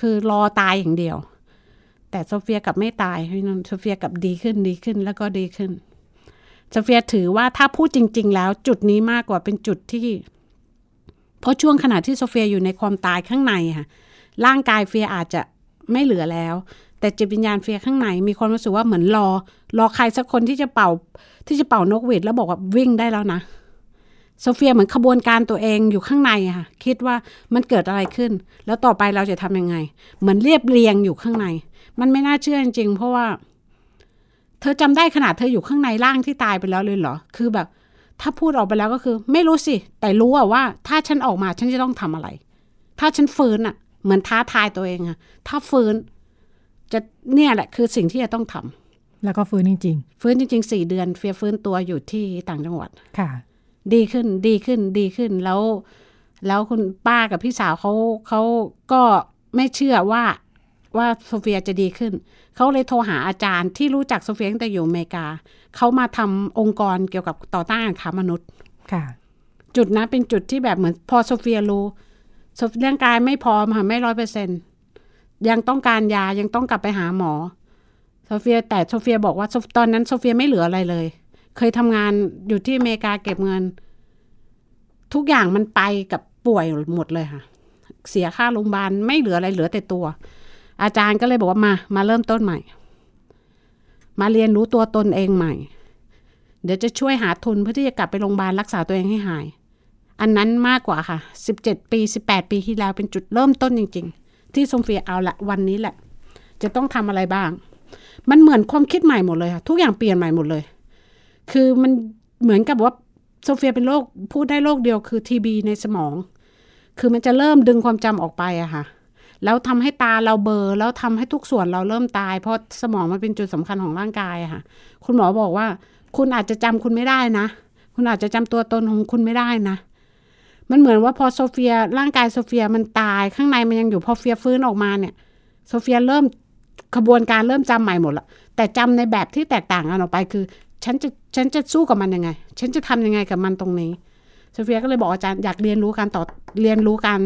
คือรอตายอย่างเดียว แต่โซเฟียกลับไม่ตายพี่นนโซเฟียกลับดีขึ้นดีขึ้นแล้วก็ดีขึ้นโซเฟียถือว่าถ้าพูดจริง ๆ แล้วจุดนี้มากกว่าเป็นจุดที่ เพราะช่วงขณะที่โซเฟียอยู่ในความตายข้างในค่ะร่างกายเฟียอาจจะไม่เหลือแล้ว แต่จิตวิญญาณเฟียข้างในมีความรู้สึกว่าเหมือนรอ รอใครสักคนที่จะเป่าที่จะเป่านกหวีดแล้วบอกว่าวิ่งได้แล้วนะ โซเฟียเหมือนขบวนการตัวเองอยู่ข้างในค่ะคิดว่ามันเกิดอะไรขึ้น แล้วต่อไปเราจะทำยังไง เหมือนเรียบเรียงอยู่ข้างใน มันไม่น่าเชื่อจริงๆเพราะว่า เธอจำได้ขนาดเธออยู่ข้างในร่างที่ตายไปแล้วเลยเหรอ คือแบบ ถ้าพูดออกไปแล้วก็คือ ไม่รู้สิ แต่รู้อะว่า ถ้าฉันออกมาฉันจะต้องทำอะไร ถ้าฉันฟื้นอะเหมือนท้าทายตัวเองอะถ้าฟื้น จะเนี่ยแหละคือสิ่งที่จะต้องทำแล้วก็ฟื้นจริง ๆ ฟื้นจริงๆสี่เดือน เฟียฟื้นตัวอยู่ที่ต่างจังหวัดค่ะ ดีขึ้นดีขึ้นดีขึ้นแล้ว แล้วคุณป้ากับพี่สาวเขาเขาก็ไม่เชื่อว่าว่าโซเฟียจะดีขึ้น เขาเลยโทรหาอาจารย์ที่รู้จักโซเฟียตั้งแต่อยู่อเมริกา เขามาทำองค์กรเกี่ยวกับต่อต้านค้ามนุษย์ ค่ะ จุดนั้นเป็นจุดที่แบบเหมือนพอโซเฟียรู้ร่างกายไม่พร้อมค่ะไม่ร้อยเปอร์เซ็นต์ยังต้องการยายังต้องกลับไปหาหมอ โซเฟียแต่โซเฟียบอกว่าตอนนั้นโซเฟียไม่เหลืออะไรเลย เคยทำงานอยู่ที่อเมริกาเก็บเงิน ทุกอย่างมันไปกับป่วยหมดเลยค่ะ เสียค่าโรงพยาบาลไม่เหลืออะไรเหลือแต่ตัว อาจารย์ก็เลยบอกว่ามา มาเริ่มต้นใหม่ มาเรียนรู้ตัวตนเองใหม่ เดี๋ยวจะช่วยหาทุนเพื่อที่จะกลับไปโรงพยาบาลรักษาตัวเองให้หาย อันนั้นมากกว่าค่ะสิบเจ็ดปีสิบแปดปีที่แล้วเป็นจุดเริ่มต้นจริง ๆ ที่โซเฟียเอาละวันนี้แหละ จะต้องทำอะไรบ้าง มันเหมือนความคิดใหม่หมดเลยค่ะทุกอย่างเปลี่ยนใหม่หมดเลย คือมันเหมือนกับว่าโซเฟียเป็นโรคพูดได้โรคเดียวคือ TB ในสมอง คือมันจะเริ่มดึงความจำออกไปอะค่ะ แล้วทำให้ตาเราเบลอแล้วทำให้ทุกส่วนเราเริ่มตาย เพราะสมองมันเป็นจุดสำคัญของร่างกายอะค่ะ คุณหมอบอกว่า คุณอาจจะจำคุณไม่ได้นะ คุณอาจจะจำตัวตนของคุณไม่ได้นะ มันเหมือนว่าพอโซเฟียร่างกายโซเฟียมันตายข้างในมันยังอยู่พอเฟียฟื้นออกมาเนี่ยโซเฟียเริ่มขบวนการเริ่มจำใหม่หมดละแต่จำในแบบที่แตกต่างกันออกไปคือ ฉันจะฉันจะสู้กับมันยังไง ฉันจะทำยังไงกับมันตรงนี้โซเฟียก็เลยบอกอาจารย์อยากเรียนรู้การต่อเรียนรู้การ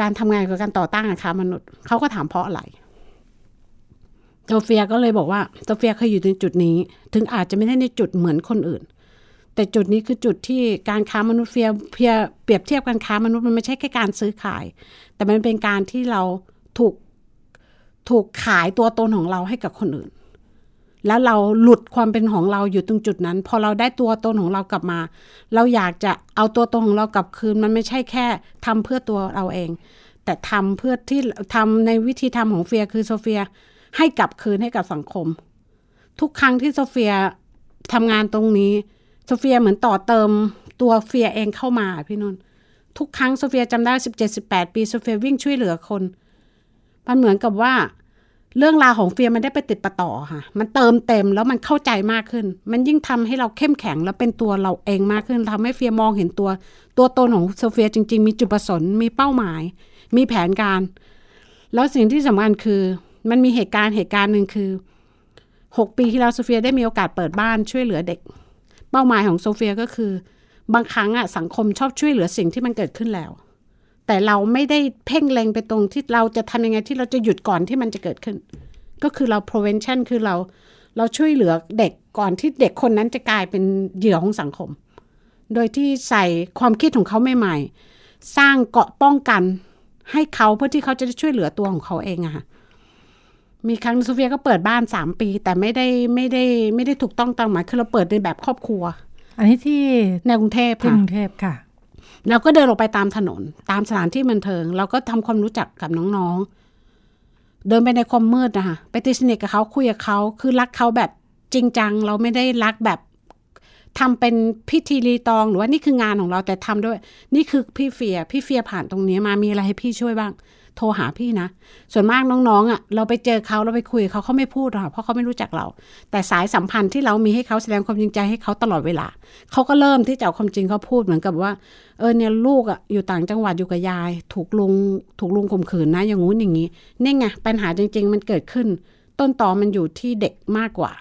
การทำงานกับการต่อต้านค้ามนุษย์เขาก็ถามเพราะอะไรโซเฟียก็เลยบอกว่าโซเฟียเคยอยู่ในจุดนี้ ถึงอาจจะไม่ได้ในจุดเหมือนคนอื่น แต่จุดนี้คือจุดที่การค้ามนุษย์เฟียเฟียเปรียบเทียบการค้ามนุษย์มันไม่ใช่แค่การซื้อขาย แต่มันเป็นการที่เราถูกถูกขายตัวตนของเราให้กับคนอื่น แล้วเราหลุดความเป็นของเราอยู่ตรงจุดนั้น พอเราได้ตัวตนของเรากลับมา เราอยากจะเอาตัวตนของเรากลับคืน มันไม่ใช่แค่ทำเพื่อตัวเราเอง แต่ทำเพื่อที่ทำในวิธีทำของเฟียคือโซเฟียให้กลับคืนให้กับสังคม ทุกครั้งที่โซเฟียทำงานตรงนี้โซเฟียเหมือนต่อเติมตัวเฟียเองเข้ามาพี่นุ่นทุกครั้งโซเฟียจำได้สิบเจ็ดสิบแปดปีโซเฟียวิ่งช่วยเหลือคนมันเหมือนกับว่า เรื่องราวของเฟียมันได้ปะติดปะต่อค่ะ มันเติมเต็มแล้วมันเข้าใจมากขึ้น มันยิ่งทำให้เราเข้มแข็งแล้วเป็นตัวเราเองมากขึ้นทำให้เฟียมองเห็นตัว ตัวตนของโซเฟียจริง ๆ มีจุดประสงค์มีเป้าหมาย มีแผนการ แล้วสิ่งที่สำคัญคือ มันมีเหตุการณ์เหตุการณ์หนึ่งคือหกปีที่แล้วโซเฟียได้มีโอกาสเปิดบ้านช่วยเหลือเด็ก เป้าหมายของโซเฟียก็คือ บางครั้งอะสังคมชอบช่วยเหลือสิ่งที่มันเกิดขึ้นแล้ว แต่เราไม่ได้เพ่งเล็งไปตรงที่เราจะทำยังไงที่เราจะหยุดก่อนที่มันจะเกิดขึ้น ก็คือเรา prevention คือเราเราช่วยเหลือเด็กก่อนที่เด็กคนนั้นจะกลายเป็นเหยื่อของสังคม โดยที่ใส่ความคิดของเขาใหม่ๆ สร้างเกาะป้องกันให้เขาเพื่อที่เขาจะได้ช่วยเหลือตัวของเขาเองอะค่ะมีครั้งโซเฟียก็เปิดบ้านสามปี แต่ไม่ได้ไม่ได้ไม่ได้ถูกต้องตามหมายคือเราเปิดในแบบครอบครัว อันนี้ที่ในกรุงเทพค่ะกรุงเทพค่ะ เราก็เดินออกไปตามถนน ตามสถานที่บันเทิง เราก็ทำความรู้จักกับน้องๆ เดินไปในความมืดนะคะไปติสนิทกับเขาคุยกับเขาคือรักเขาแบบจริงจัง เราไม่ได้รักแบบทำเป็นพิธีรีตองหรือว่านี่คืองานของเราแต่ทำด้วย นี่คือพี่เฟียพี่เฟียผ่านตรงนี้มามีอะไรให้พี่ช่วยบ้าง โทรหาพี่นะ ส่วนมากน้องๆอะเราไปเจอเขาเราไปคุยเขาเขาไม่พูดหรอกเพราะเขาไม่รู้จักเรา แต่สายสัมพันธ์ที่เรามีให้เขาแสดงความจริงใจให้เขาตลอดเวลาเขาก็เริ่มที่จะเอาความจริงเขาพูดเหมือนกับว่าเออเนี่ยลูกอะอยู่ต่างจังหวัดอยู่กับยาย ถูกลุงถูกลุงข่มขืนนะอย่างงู้นอย่างนี้นี่ไงปัญหาจริง ๆ มันเกิดขึ้น ต้นตอมันอยู่ที่เด็กมากกว่า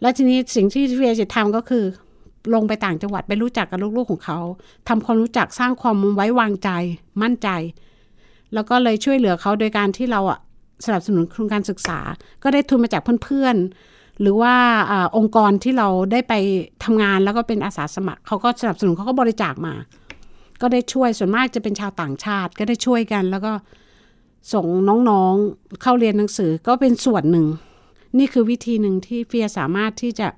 แล้วทีนี้สิ่งที่เฟียจะทำก็คือลงไปต่างจังหวัดไปรู้จักกับลูกๆของเขาทำความรู้จักสร้างความไว้วางใจ มั่นใจ แล้วก็เลยช่วยเหลือเขาโดยการที่เราอะสนับสนุนโครงการศึกษา ก็ได้ทุนมาจากเพื่อนๆ หรือว่าอองค์กรที่เราได้ไปทำงานแล้วก็เป็นอาสาสมัครเขาก็สนับสนุนเขาก็บริจาคมา ก็ได้ช่วยส่วนมากจะเป็นชาวต่างชาติ ก็ได้ช่วยกัน แล้วก็ส่งน้องๆเข้าเรียนหนังสือก็เป็นส่วนหนึ่ง นี่คือวิธีหนึ่งที่เฟียสามารถที่จะ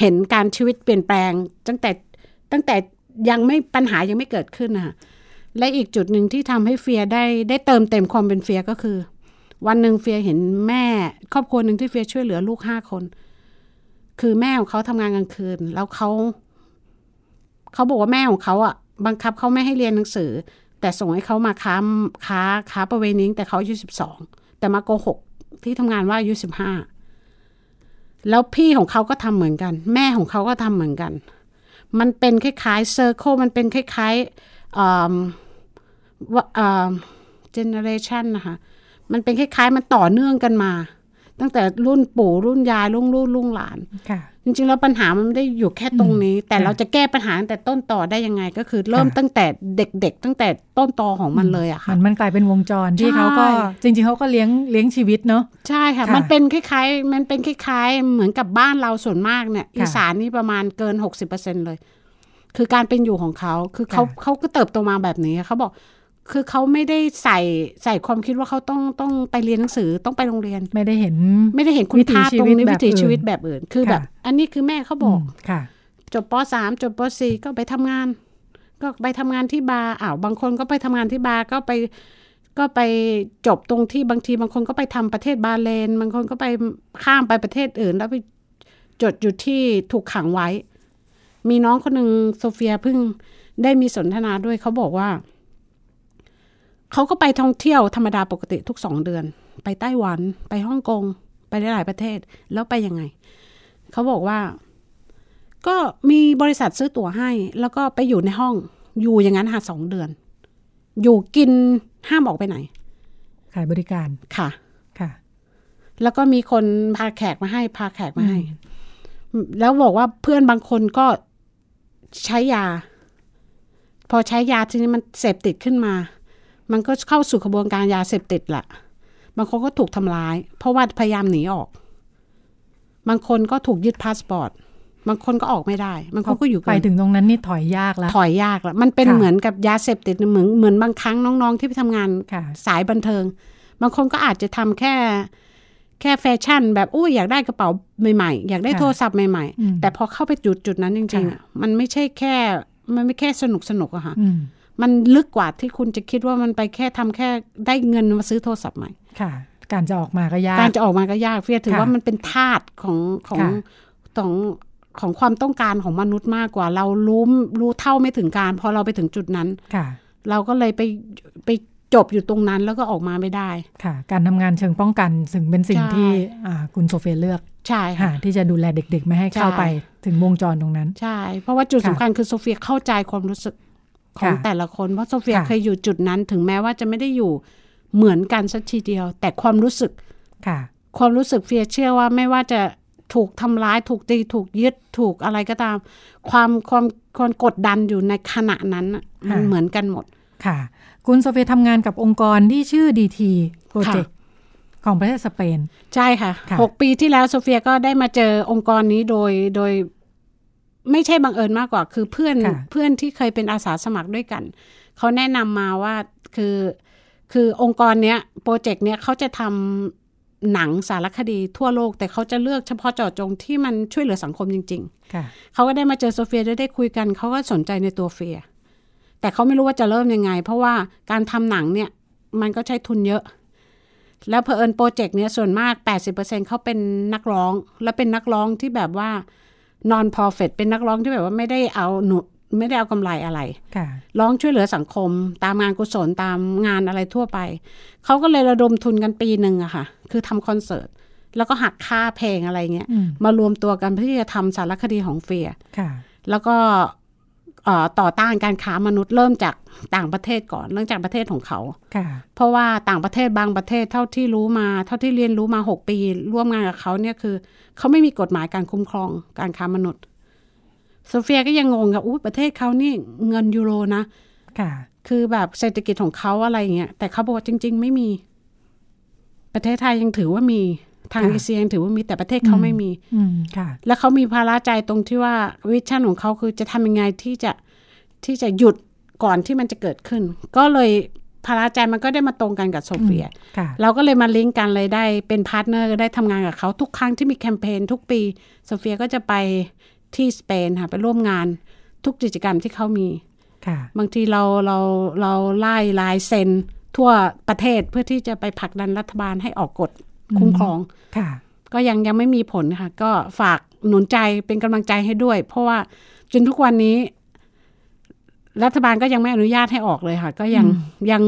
เห็นการชีวิตเปลี่ยนแปลงตั้งแต่ตั้งแต่ยังไม่ปัญหายังไม่เกิดขึ้นนะ และอีกจุดหนึ่งที่ทำให้เฟียได้ได้เติมเต็มความเป็นเฟียก็คือ วันหนึ่งเฟียเห็นแม่ ครอบครัวหนึ่งที่เฟียช่วยเหลือลูกห้าคน คือแม่ของเขาทำงานกลางคืน แล้วเขาเขาบอกว่าแม่ของเขาอะบังคับเขาไม่ให้เรียนหนังสือ แต่ส่งให้เขามาค้าค้าค้าประเวณีแต่เขาอายุสิบสองแต่มาโกหกที่ทำงานว่าอายุสิบห้าแล้วพี่ของเขาก็ทำเหมือนกัน แม่ของเขาก็ทำเหมือนกัน มันเป็นคล้ายๆเซอร์เคิลมันเป็นคล้ายๆ เจเนเรชันนะคะ มันเป็นคล้ายๆ มันต่อเนื่องกันมา ตั้งแต่รุ่นปู่รุ่นยายรุ่นลูกรุ่นหลานจริงๆแล้วปัญหามันไม่ได้อยู่แค่ตรงนี้ แต่เราจะแก้ปัญหาตั้งแต่ต้นต่อได้ยังไง ก็คือเริ่มตั้งแต่เด็กๆ ตั้งแต่ต้นตอของมันเลยอะค่ะมันมันกลายเป็นวงจรที่เขาก็จริง ๆเขาก็เลี้ยงเลี้ยงชีวิตเนาะใช่ค่ะ มันเป็นคล้ายๆ มันเป็นคล้ายๆ เหมือนกับบ้านเราส่วนมากเนี่ยอีสานนี่ประมาณเกินหกสิบเปอร์เซ็นเลย คือการเป็นอยู่ของเขาคือเขาเขาก็เติบโตมาแบบนี้เขาบอก คือเขาไม่ได้ใส่ใส่ความคิดว่าเขาต้องต้องไปเรียนหนังสือต้องไปโรงเรียน ไม่ได้เห็น ไม่ได้เห็นคุณค่าตรงในวิถีชีวิตแบบอื่นคือแบบ อันนี้คือแม่เขาบอกค่ะ จบปสามจบปสี่ก็ไปทำงาน ก็ไปทำงานที่บาร์อ้าวบางคนก็ไปทำงานที่บาร์ก็ไปก็ไปจบตรงที่บางทีบางคนก็ไปทำประเทศบาเลนบางคนก็ไปข้ามไปประเทศอื่น แล้วไปจดอยู่ที่ถูกขังไว้ มีน้องคนหนึ่งโซเฟียเพิ่งได้มีสนทนาด้วยเขาบอกว่า เขาก็ไปท่องเที่ยวธรรมดาปกติทุกสองเดือน ไปไต้หวัน ไปฮ่องกง ไปหลายประเทศ แล้วไปยังไง เขาบอกว่า ก็มีบริษัทซื้อตั๋วให้ แล้วก็ไปอยู่ในห้อง อยู่อย่างนั้นหาสองเดือน อยู่กินห้ามออกไปไหน ขายบริการค่ะ ค่ะ แล้วก็มีคนพาแขกมาให้ พาแขกมาให้ แล้วบอกว่าเพื่อนบางคนก็ใช้ยา พอใช้ยาทีนี้มันเสพติดขึ้นมา มันก็เข้าสู่กระบวนการยาเสพติดแหละ บางคนก็ถูกทำร้าย เพราะว่าพยายามหนีออก บางคนก็ถูกยึดพาสปอร์ต บางคนก็ออกไม่ได้ บางคนก็อยู่ไปถึงตรงนั้นนี่ถอยยากแล้ว ถอยยากแล้ว มันเป็นเหมือนกับยาเสพติดเหมือนเหมือนบางครั้งน้องๆที่ไปทำงานสายบันเทิง บางคนก็อาจจะทำแค่แค่แฟชั่น แบบอุ้ยอยากได้กระเป๋าใหม่ๆ อยากได้โทรศัพท์ใหม่ๆ แต่พอเข้าไปจุดจุดนั้นจริงๆ มันไม่ใช่แค่ มันไม่แค่สนุกสนุกอะค่ะ มันลึกกว่าที่คุณจะคิดว่ามันไปแค่ทำแค่ได้เงินมาซื้อโทรศัพท์ใหม่ค่ะ การจะออกมาก็ยาก การจะออกมาก็ยากเฟียถือว่ามันเป็นทาสของของของของความต้องการของมนุษย์มากกว่า เรารู้รู้เท่าไม่ถึงการพอเราไปถึงจุดนั้นค่ะ เราก็เลยไปไปจบอยู่ตรงนั้นแล้วก็ออกมาไม่ได้ค่ะ การทำงานเชิงป้องกันถึงเป็นสิ่งที่คุณโซเฟียเลือกใช่ค่ะ ที่จะดูแลเด็กๆ ไม่ให้เข้าไปถึงวงจรตรงนั้น ใช่ เพราะว่าจุดสำคัญคือโซเฟียเข้าใจความรู้สึก ของแต่ละคน เพราะโซเฟียเคยอยู่จุดนั้นถึงแม้ว่าจะไม่ได้อยู่เหมือนกันสักทีเดียว แต่ความรู้สึกค่ะ ความรู้สึกเฟียเชื่อว่าไม่ว่าจะถูกทำร้ายถูกตีถูกยึดถูกอะไรก็ตาม ความความความกดดันอยู่ในขณะนั้นมันเหมือนกันหมดค่ะ คุณโซเฟียทำงานกับองค์กรที่ชื่อ DT Project ของประเทศสเปน ใช่ค่ะหกปีที่แล้วโซเฟียก็ได้มาเจอองค์กรนี้โดยโดย ไม่ใช่บังเอิญมากกว่า คือเพื่อนเพื่อนที่เคยเป็นอาสาสมัครด้วยกัน เขาแนะนำมาว่าคือ คือองค์กรเนี้ยโปรเจกต์เนี้ยเขาจะทำหนังสารคดีทั่วโลก แต่เขาจะเลือกเฉพาะเจาะจงที่มันช่วยเหลือสังคมจริงๆเขาก็ได้มาเจอโซเฟียได้ได้คุยกัน เขาก็สนใจในตัวเฟีย แต่เขาไม่รู้ว่าจะเริ่มยังไง เพราะว่าการทำหนังเนี่ยมันก็ใช้ทุนเยอะแล้วเพอเอิญโปรเจกต์เนี้ยส่วนมาก 80%เขาเป็นนักร้อง และเป็นนักร้องที่แบบว่า นอนพอเฟตเป็นนักร้องที่แบบว่าไม่ได้เอาหนุไม่ได้เอากำไรอะไรร้องช่วยเหลือสังคม ตามงานกุศลตามงานอะไรทั่วไป เขาก็เลยระดมทุนกันปีหนึ่งอะค่ะ คือทำคอนเสิร์ต แล้วก็หักค่าเพลงอะไรเงี้ย มารวมตัวกันเพื่อที่จะทำสารคดีของเฟียแล้วก็ ต่อต้านการค้ามนุษย์เริ่มจากต่างประเทศก่อนเรื่องจากประเทศของเขา เพราะว่าต่างประเทศบางประเทศเท่าที่รู้มา เท่าที่เรียนรู้มาหกปี ร่วมงานกับเขาเนี่ยคือ เขาไม่มีกฎหมายการคุ้มครองการค้ามนุษย์โซเฟียก็ยังงงกับอู้ประเทศเขานี่เงินยูโรนะค่ะ คือแบบเศรษฐกิจของเขาอะไรเงี้ยแต่เขาบอกว่าจริง ๆ ไม่มี ประเทศไทยยังถือว่ามี ทางเอเชียยังถือว่ามีแต่ประเทศเขาไม่มีอืมค่ะ แล้วเขามีภาระใจตรงที่ว่า vision ของเขาคือจะทำยังไงที่จะที่จะหยุดก่อนที่มันจะเกิดขึ้น ก็เลยภาระใจมันก็ได้มาตรงกันกับโซเฟีย เราก็เลยมาลิงก์กันเลยได้เป็น partner ได้ทำงานกับเขาทุกครั้งที่มีแคมเปญทุกปีโซเฟียก็จะไปที่สเปนค่ะไปร่วมงานทุกกิจกรรมที่เขามีบางทีเราเราเราไล่ลายเซ็นทั่วประเทศเพื่อที่จะไปผลักดันรัฐบาลให้ออกกฎ คุ้มครองค่ะ ก็ยังยังไม่มีผลค่ะ ก็ฝากหนุนใจเป็นกำลังใจให้ด้วย เพราะว่าจนทุกวันนี้ รัฐบาลก็ยังไม่อนุญาตให้ออกเลยค่ะ ก็ยังยัง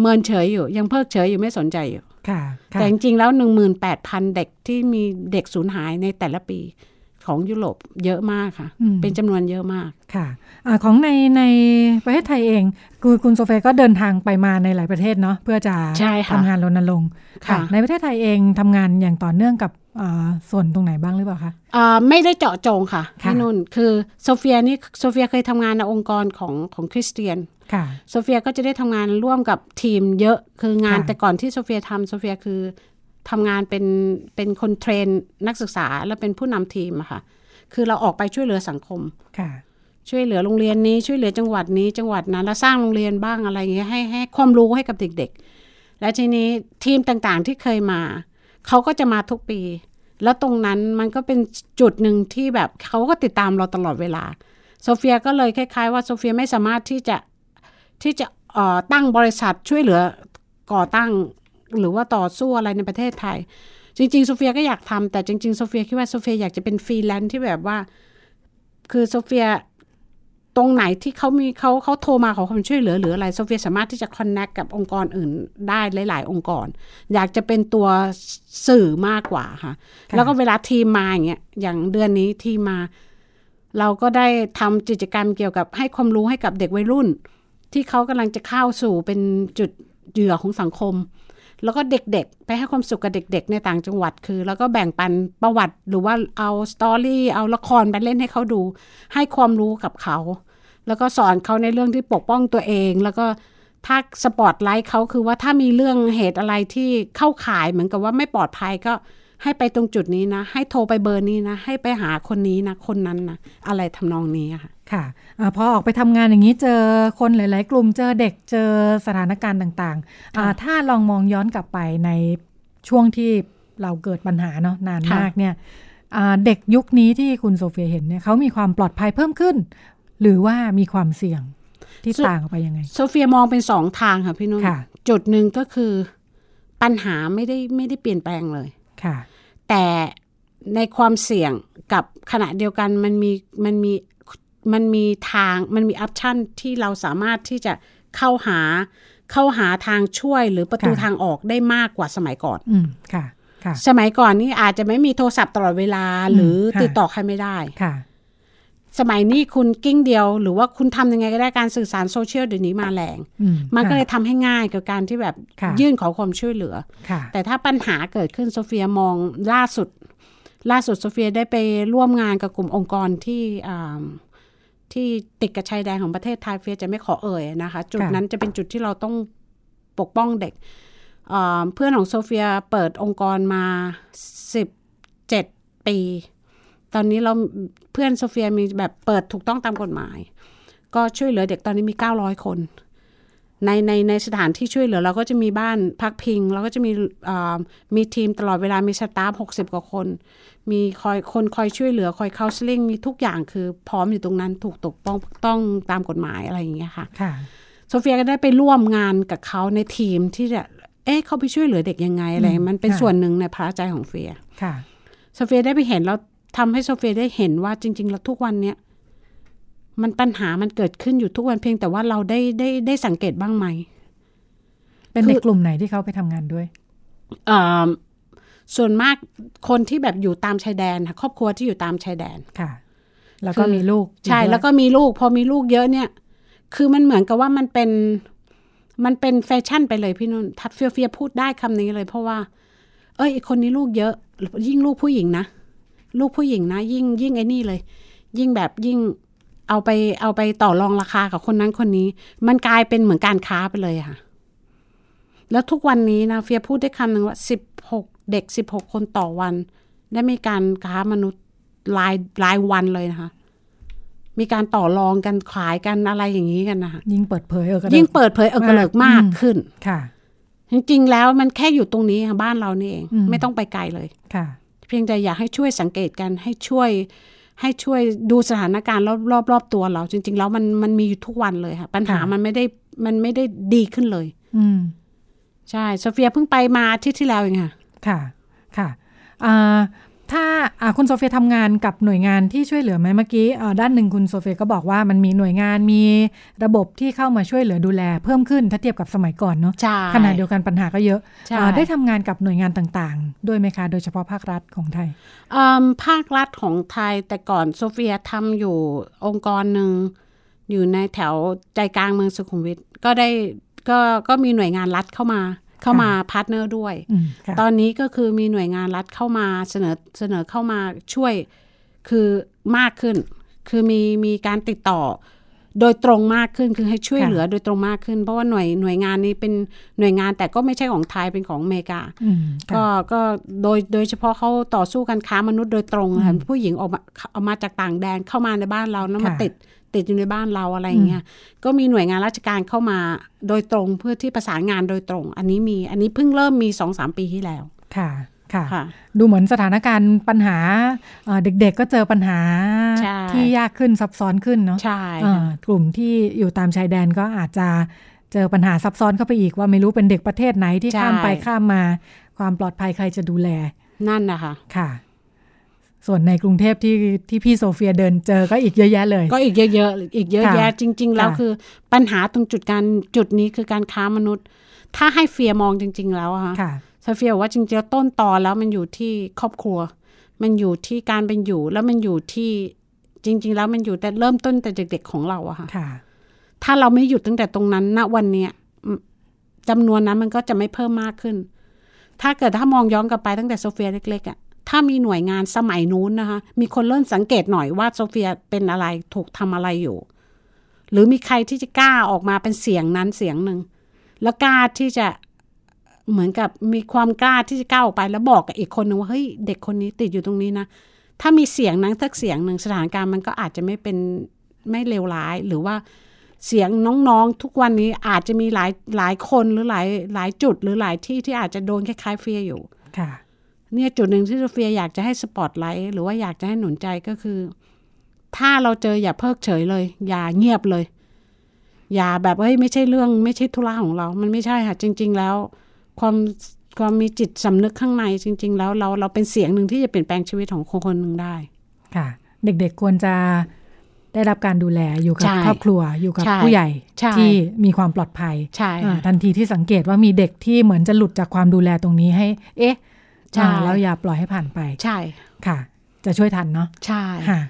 เมินเฉยอยู่ ยังเพิกเฉยอยู่ไม่สนใจอยู่ ค่ะ แต่จริงๆแล้วหนึ่งหมื่นแปดพันเด็กที่มีเด็กสูญหายในแต่ละปี ของยุโรปเยอะมากค่ะ เป็นจำนวนเยอะมากค่ะอของในในประเทศไทยเองคือคุณโซเฟียก็เดินทางไปมาในหลายประเทศเนาะเพื่อจะทำงานรณรงค์ค่ะ ในประเทศไทยเองทำงานอย่างต่อเนื่องกับส่วนตรงไหนบ้างหรือเปล่าคะไม่ได้เจาะจงค่ะพี่นุ่นคือโซเฟียนี่โซเฟียเคยทำงานในองค์กรของของคริสเตียนโซเฟียก็จะได้ทำงานร่วมกับทีมเยอะคืองานแต่ก่อนที่โซเฟียทำโซเฟียคือ ทำงานเป็นเป็นคน train นักศึกษาแล้วเป็นผู้นำทีมอะค่ะ คือเราออกไปช่วยเหลือสังคมค่ะ ช่วยเหลือโรงเรียนนี้ช่วยเหลือจังหวัดนี้จังหวัดนั้น แล้วสร้างโรงเรียนบ้างอะไรเงี้ยให้ให้ความรู้ให้กับเด็ก ๆ และทีนี้ทีมต่างๆที่เคยมาเขาก็จะมาทุกปี แล้วตรงนั้นมันก็เป็นจุดหนึ่งที่แบบเขาก็ติดตามเราตลอดเวลา โซเฟียก็เลยคล้ายๆ ว่าโซเฟียไม่สามารถที่จะที่จะตั้งบริษัทช่วยเหลือก่อตั้ง หรือว่าต่อสู้อะไรในประเทศไทย จริง ๆ โซเฟียก็อยากทำแต่จริง ๆ โซเฟียคิดว่าโซเฟียอยากจะเป็นฟรีแลนซ์ที่แบบว่า คือโซเฟียตรงไหนที่เขามีเขาเขาโทรมาขอความช่วยเหลือหรืออะไรโซเฟียสามารถที่จะ connect กับองค์กรอื่นได้หลาย ๆ องค์กร อยากจะเป็นตัวสื่อมากกว่าค่ะ แล้วก็เวลาทีมมาอย่างเงี้ยอย่างเดือนนี้ทีมมา เราก็ได้ทำกิจกรรมเกี่ยวกับให้ความรู้ให้กับเด็กวัยรุ่น ที่เขากำลังจะเข้าสู่เป็นจุดเหยื่อของสังคม แล้วก็เด็กๆ ไปให้ความสุขกับเด็ก ๆ ในต่างจังหวัดคือ แล้วก็แบ่งปันประวัติหรือว่าเอาสตอรี่เอาละครไปเล่นให้เขาดู ให้ความรู้กับเขา แล้วก็สอนเขาในเรื่องที่ปกป้องตัวเอง แล้วก็ถ้าสปอตไลท์เขาคือว่าถ้ามีเรื่องเหตุอะไรที่เข้าข่ายเหมือนกับว่าไม่ปลอดภัยก็ ให้ไปตรงจุดนี้นะ ให้โทรไปเบอร์นี้นะ ให้ไปหาคนนี้นะ คนนั้นนะ อะไรทำนองนี้ค่ะ ค่ะอพอออกไปทำงานอย่างนี้เจอคนหลาย ๆ กลุ่มเจอเด็กเจอสถานการณ์ต่างๆ ถ้าลองมองย้อนกลับไปในช่วงที่เราเกิดปัญหาเนาะนานมากเนี่ยเด็กยุคนี้ที่คุณโซเฟียเห็นเนี่ยเขามีความปลอดภัยเพิ่มขึ้น หรือว่ามีความเสี่ยงที่ต่างออกไปยังไง โซเฟียมองเป็นสองทางค่ะพี่นุ่นจุดหนึ่งก็คือปัญหาไม่ได้ไม่ได้เปลี่ยนแปลงเลยค่ะ แต่ในความเสี่ยงกับขณะเดียวกันมันมีมันมีมันมีทางมันมี option ที่เราสามารถที่จะเข้าหาเข้าหาทางช่วยหรือประตูทางออกได้มากกว่าสมัยก่อนอืมค่ะ สมัยก่อนนี่อาจจะไม่มีโทรศัพท์ตลอดเวลาหรือติดต่อใครไม่ได้ค่ะ สมัยนี้คุณกริ๊งเดียว หรือว่าคุณทำยังไงก็ได้การสื่อสารโซเชียลเดี๋ยวนี้มาแรงมันก็เลยทำให้ง่ายกับการที่แบบยื่นขอความช่วยเหลือ แต่ถ้าปัญหาเกิดขึ้นโซเฟียมองล่าสุด ล่าสุดโซเฟียได้ไปร่วมงานกับกลุ่มองค์กรที่ที่ติดกับชายแดนของประเทศไทยเฟียจะไม่ขอเอ่ยนะคะ จุดนั้นจะเป็นจุดที่เราต้องปกป้องเด็กเพื่อนของโซเฟียเปิดองค์กรมาสิบเจ็ดปี ตอนนี้เราเพื่อนโซเฟียมีแบบเปิดถูกต้องตามกฎหมาย ก็ช่วยเหลือเด็กตอนนี้มีเก้าร้อยคน ในในในสถานที่ช่วยเหลือเราก็จะมีบ้านพักพิง เราก็จะมีมีทีมตลอดเวลามี staff หกสิบกว่าคน มีคอยคนคอยช่วยเหลือคอย counseling มีทุกอย่างคือพร้อมอยู่ตรงนั้นถูกตกต้องต้องตามกฎหมายอะไรอย่างเงี้ยค่ะโซเฟียก็ได้ไปร่วมงานกับเขาในทีมที่จะเอ๊ะเขาไปช่วยเหลือเด็กยังไงอะไร มันเป็นส่วนหนึ่งในภาระใจของเฟียค่ะโซเฟียได้ไปเห็นแล้ว ทำให้โซเฟียได้เห็นว่าจริง ๆ แล้วทุกวันเนี้ยมันปัญหามันเกิดขึ้นอยู่ทุกวันเพียงแต่ว่าเราได้ได้ได้สังเกตบ้างไหม เป็นในกลุ่มไหนที่เขาไปทำงานด้วยอ่าส่วนมากคนที่แบบอยู่ตามชายแดนครอบครัวที่อยู่ตามชายแดนค่ะ แล้วก็มีลูก ใช่ แล้วก็มีลูก พอมีลูกเยอะเนี่ย คือมันเหมือนกับว่ามันเป็นมันเป็นแฟชั่นไปเลยพี่นุ่นทัดเฟียเฟียพูดได้คำนี้เลย เพราะว่า เอ้ยคนนี้ลูกเยอะยิ่งลูกผู้หญิงนะ ลูกผู้หญิงนะ ยิ่งยิ่งไอ้นี่เลย ยิ่งแบบยิ่งเอาไปเอาไปต่อรองราคากับคนนั้นคนนี้ มันกลายเป็นเหมือนการค้าไปเลยค่ะ แล้วทุกวันนี้นะเฟียพูดได้คำหนึ่งว่าสิบหกเด็กสิบหกคนต่อวัน ได้มีการค้ามนุษย์รายรายวันเลยนะคะมีการต่อรองกันขายกันอะไรอย่างนี้กันนะคะยิ่งเปิดเผยเออยิ่งเปิดเผยเออกระเลิกมากขึ้นค่ะ จริงๆแล้วมันแค่อยู่ตรงนี้บ้านเรานี่เอง ไม่ต้องไปไกลเลยค่ะ เพียงแต่อยากให้ช่วยสังเกตกันให้ช่วย ให้ช่วยดูสถานการณ์รอบรอบรอบตัวเรา จริง ๆ แล้วมันมันมีอยู่ทุกวันเลยค่ะ ปัญหามันไม่ได้มันไม่ได้ดีขึ้นเลย อืมใช่โซเฟียเพิ่งไปมาที่ที่แล้วเองค่ะ ค่ะ ค่ะอ่า ถ้าคุณโซเฟียทำงานกับหน่วยงานที่ช่วยเหลือไหมเมื่อกี้ด้านหนึ่งคุณโซเฟียก็บอกว่ามันมีหน่วยงานมีระบบที่เข้ามาช่วยเหลือดูแล เพิ่มขึ้นถ้าเทียบกับสมัยก่อนเนาะขณะเดียวกันปัญหาก็เยอะได้ทำงานกับหน่วยงานต่างๆ ด้วยไหมคะ โดยเฉพาะภาครัฐของไทยภาครัฐของไทยแต่ก่อนโซเฟียทำอยู่องค์กรหนึ่งอยู่ในแถวใจกลางเมืองสุขุมวิทก็ได้ก็ก็มีหน่วยงานรัฐเข้ามา เข้ามา partner ด้วย ตอนนี้ก็คือมีหน่วยงานรัฐเข้ามาเสนอเสนอเข้ามาช่วยคือมากขึ้น คือมีมีการติดต่อโดยตรงมากขึ้นคือให้ช่วยเหลือโดยตรงมากขึ้น เพราะว่าหน่วยหน่วยงานนี้เป็นหน่วยงานแต่ก็ไม่ใช่ของไทยเป็นของอเมริกาก็ก็โดยโดยเฉพาะเขาต่อสู้กันค้ามนุษย์โดยตรงค่ะผู้หญิงออกมาออกมาจากต่างแดนเข้ามาในบ้านเราแล้วมาติด ติดอยู่ในบ้านเราอะไรเงี้ยก็มีหน่วยงานราชการเข้ามาโดยตรงเพื่อที่ประสานงานโดยตรง อันนี้มีอันนี้เพิ่งเริ่มมีสองสามปีที่แล้วค่ะค่ะ ดูเหมือนสถานการณ์ปัญหาเด็กๆก็เจอปัญหาที่ยากขึ้นซับซ้อนขึ้นเนาะใช่กลุ่มที่อยู่ตามชายแดนก็อาจจะเจอปัญหาซับซ้อนเข้าไปอีกว่าไม่รู้เป็นเด็กประเทศไหนที่ข้ามไปข้ามมา ความปลอดภัยใครจะดูแลนั่นนะคะค่ะ ส่วนในกรุงเทพที่ที่พี่โซเฟียเดินเจอก็อีกเยอะแยะเลย ก็อีกเยอะๆอีกเยอะแยะจริง ๆ แล้วคือปัญหาตรงจุดการจุดนี้คือการค้ามนุษย์ ถ้าให้เฟียมองจริง ๆ แล้วอะค่ะเฟียว่าจริงๆต้นตอแล้วมันอยู่ที่ครอบครัว มันอยู่ที่การเป็นอยู่แล้วมันอยู่ที่จริง ๆ แล้วมันอยู่แต่เริ่มต้นแต่เด็ก ๆ ของเราอะค่ะ ถ้าเราไม่หยุดตั้งแต่ตรงนั้นณวันเนี้ยจำนวนนั้นมันก็จะไม่เพิ่มมากขึ้น ถ้าเกิดถ้ามองย้อนกลับไปตั้งแต่โซเฟียเล็กๆอะ ถ้ามีหน่วยงานสมัยนู้นนะคะ มีคนเริ่มสังเกตหน่อยว่าโซเฟียเป็นอะไรถูกทำอะไรอยู่ หรือมีใครที่จะกล้าออกมาเป็นเสียงนั้นเสียงหนึ่งแล้วกล้าที่จะเหมือนกับมีความกล้าที่จะก้าวออกไป แล้วบอกกับอีกคนนึงว่าเฮ้ยเด็กคนนี้ติดอยู่ตรงนี้นะถ้ามีเสียงนั้นสักเสียงหนึ่งสถานการณ์มันก็อาจจะไม่เป็นไม่เลวร้ายหรือว่าเสียงน้องๆ ทุกวันนี้อาจจะมีหลายหลายคนหรือหลายหลายจุดหรือหลายที่ที่อาจจะโดนคล้ายๆเฟียอยู่ค่ะ เนี่ยจุดหนึ่งที่โซเฟียอยากจะให้สปอตไลท์หรือว่าอยากจะให้หนุนใจก็คือ ถ้าเราเจออย่าเพิกเฉยเลย อย่าเงียบเลย อย่าแบบเฮ้ยไม่ใช่เรื่องไม่ใช่ธุระของเรา มันไม่ใช่ค่ะจริง ๆ แล้ว ความความมีจิตสำนึกข้างในจริง ๆ แล้วเราเราเป็นเสียงหนึ่งที่จะเปลี่ยนแปลงชีวิตของคนคนหนึ่งได้ ค่ะ เด็กๆควรจะได้รับการดูแลอยู่กับครอบครัวอยู่กับผู้ใหญ่ที่มีความปลอดภัยใช่ทันทีที่สังเกตว่ามีเด็กที่เหมือนจะหลุดจากความดูแลตรงนี้ให้ เอ๊ะ แล้วอย่าปล่อยให้ผ่านไป ใช่ค่ะ จะช่วยทันเนาะใช่ค่ะ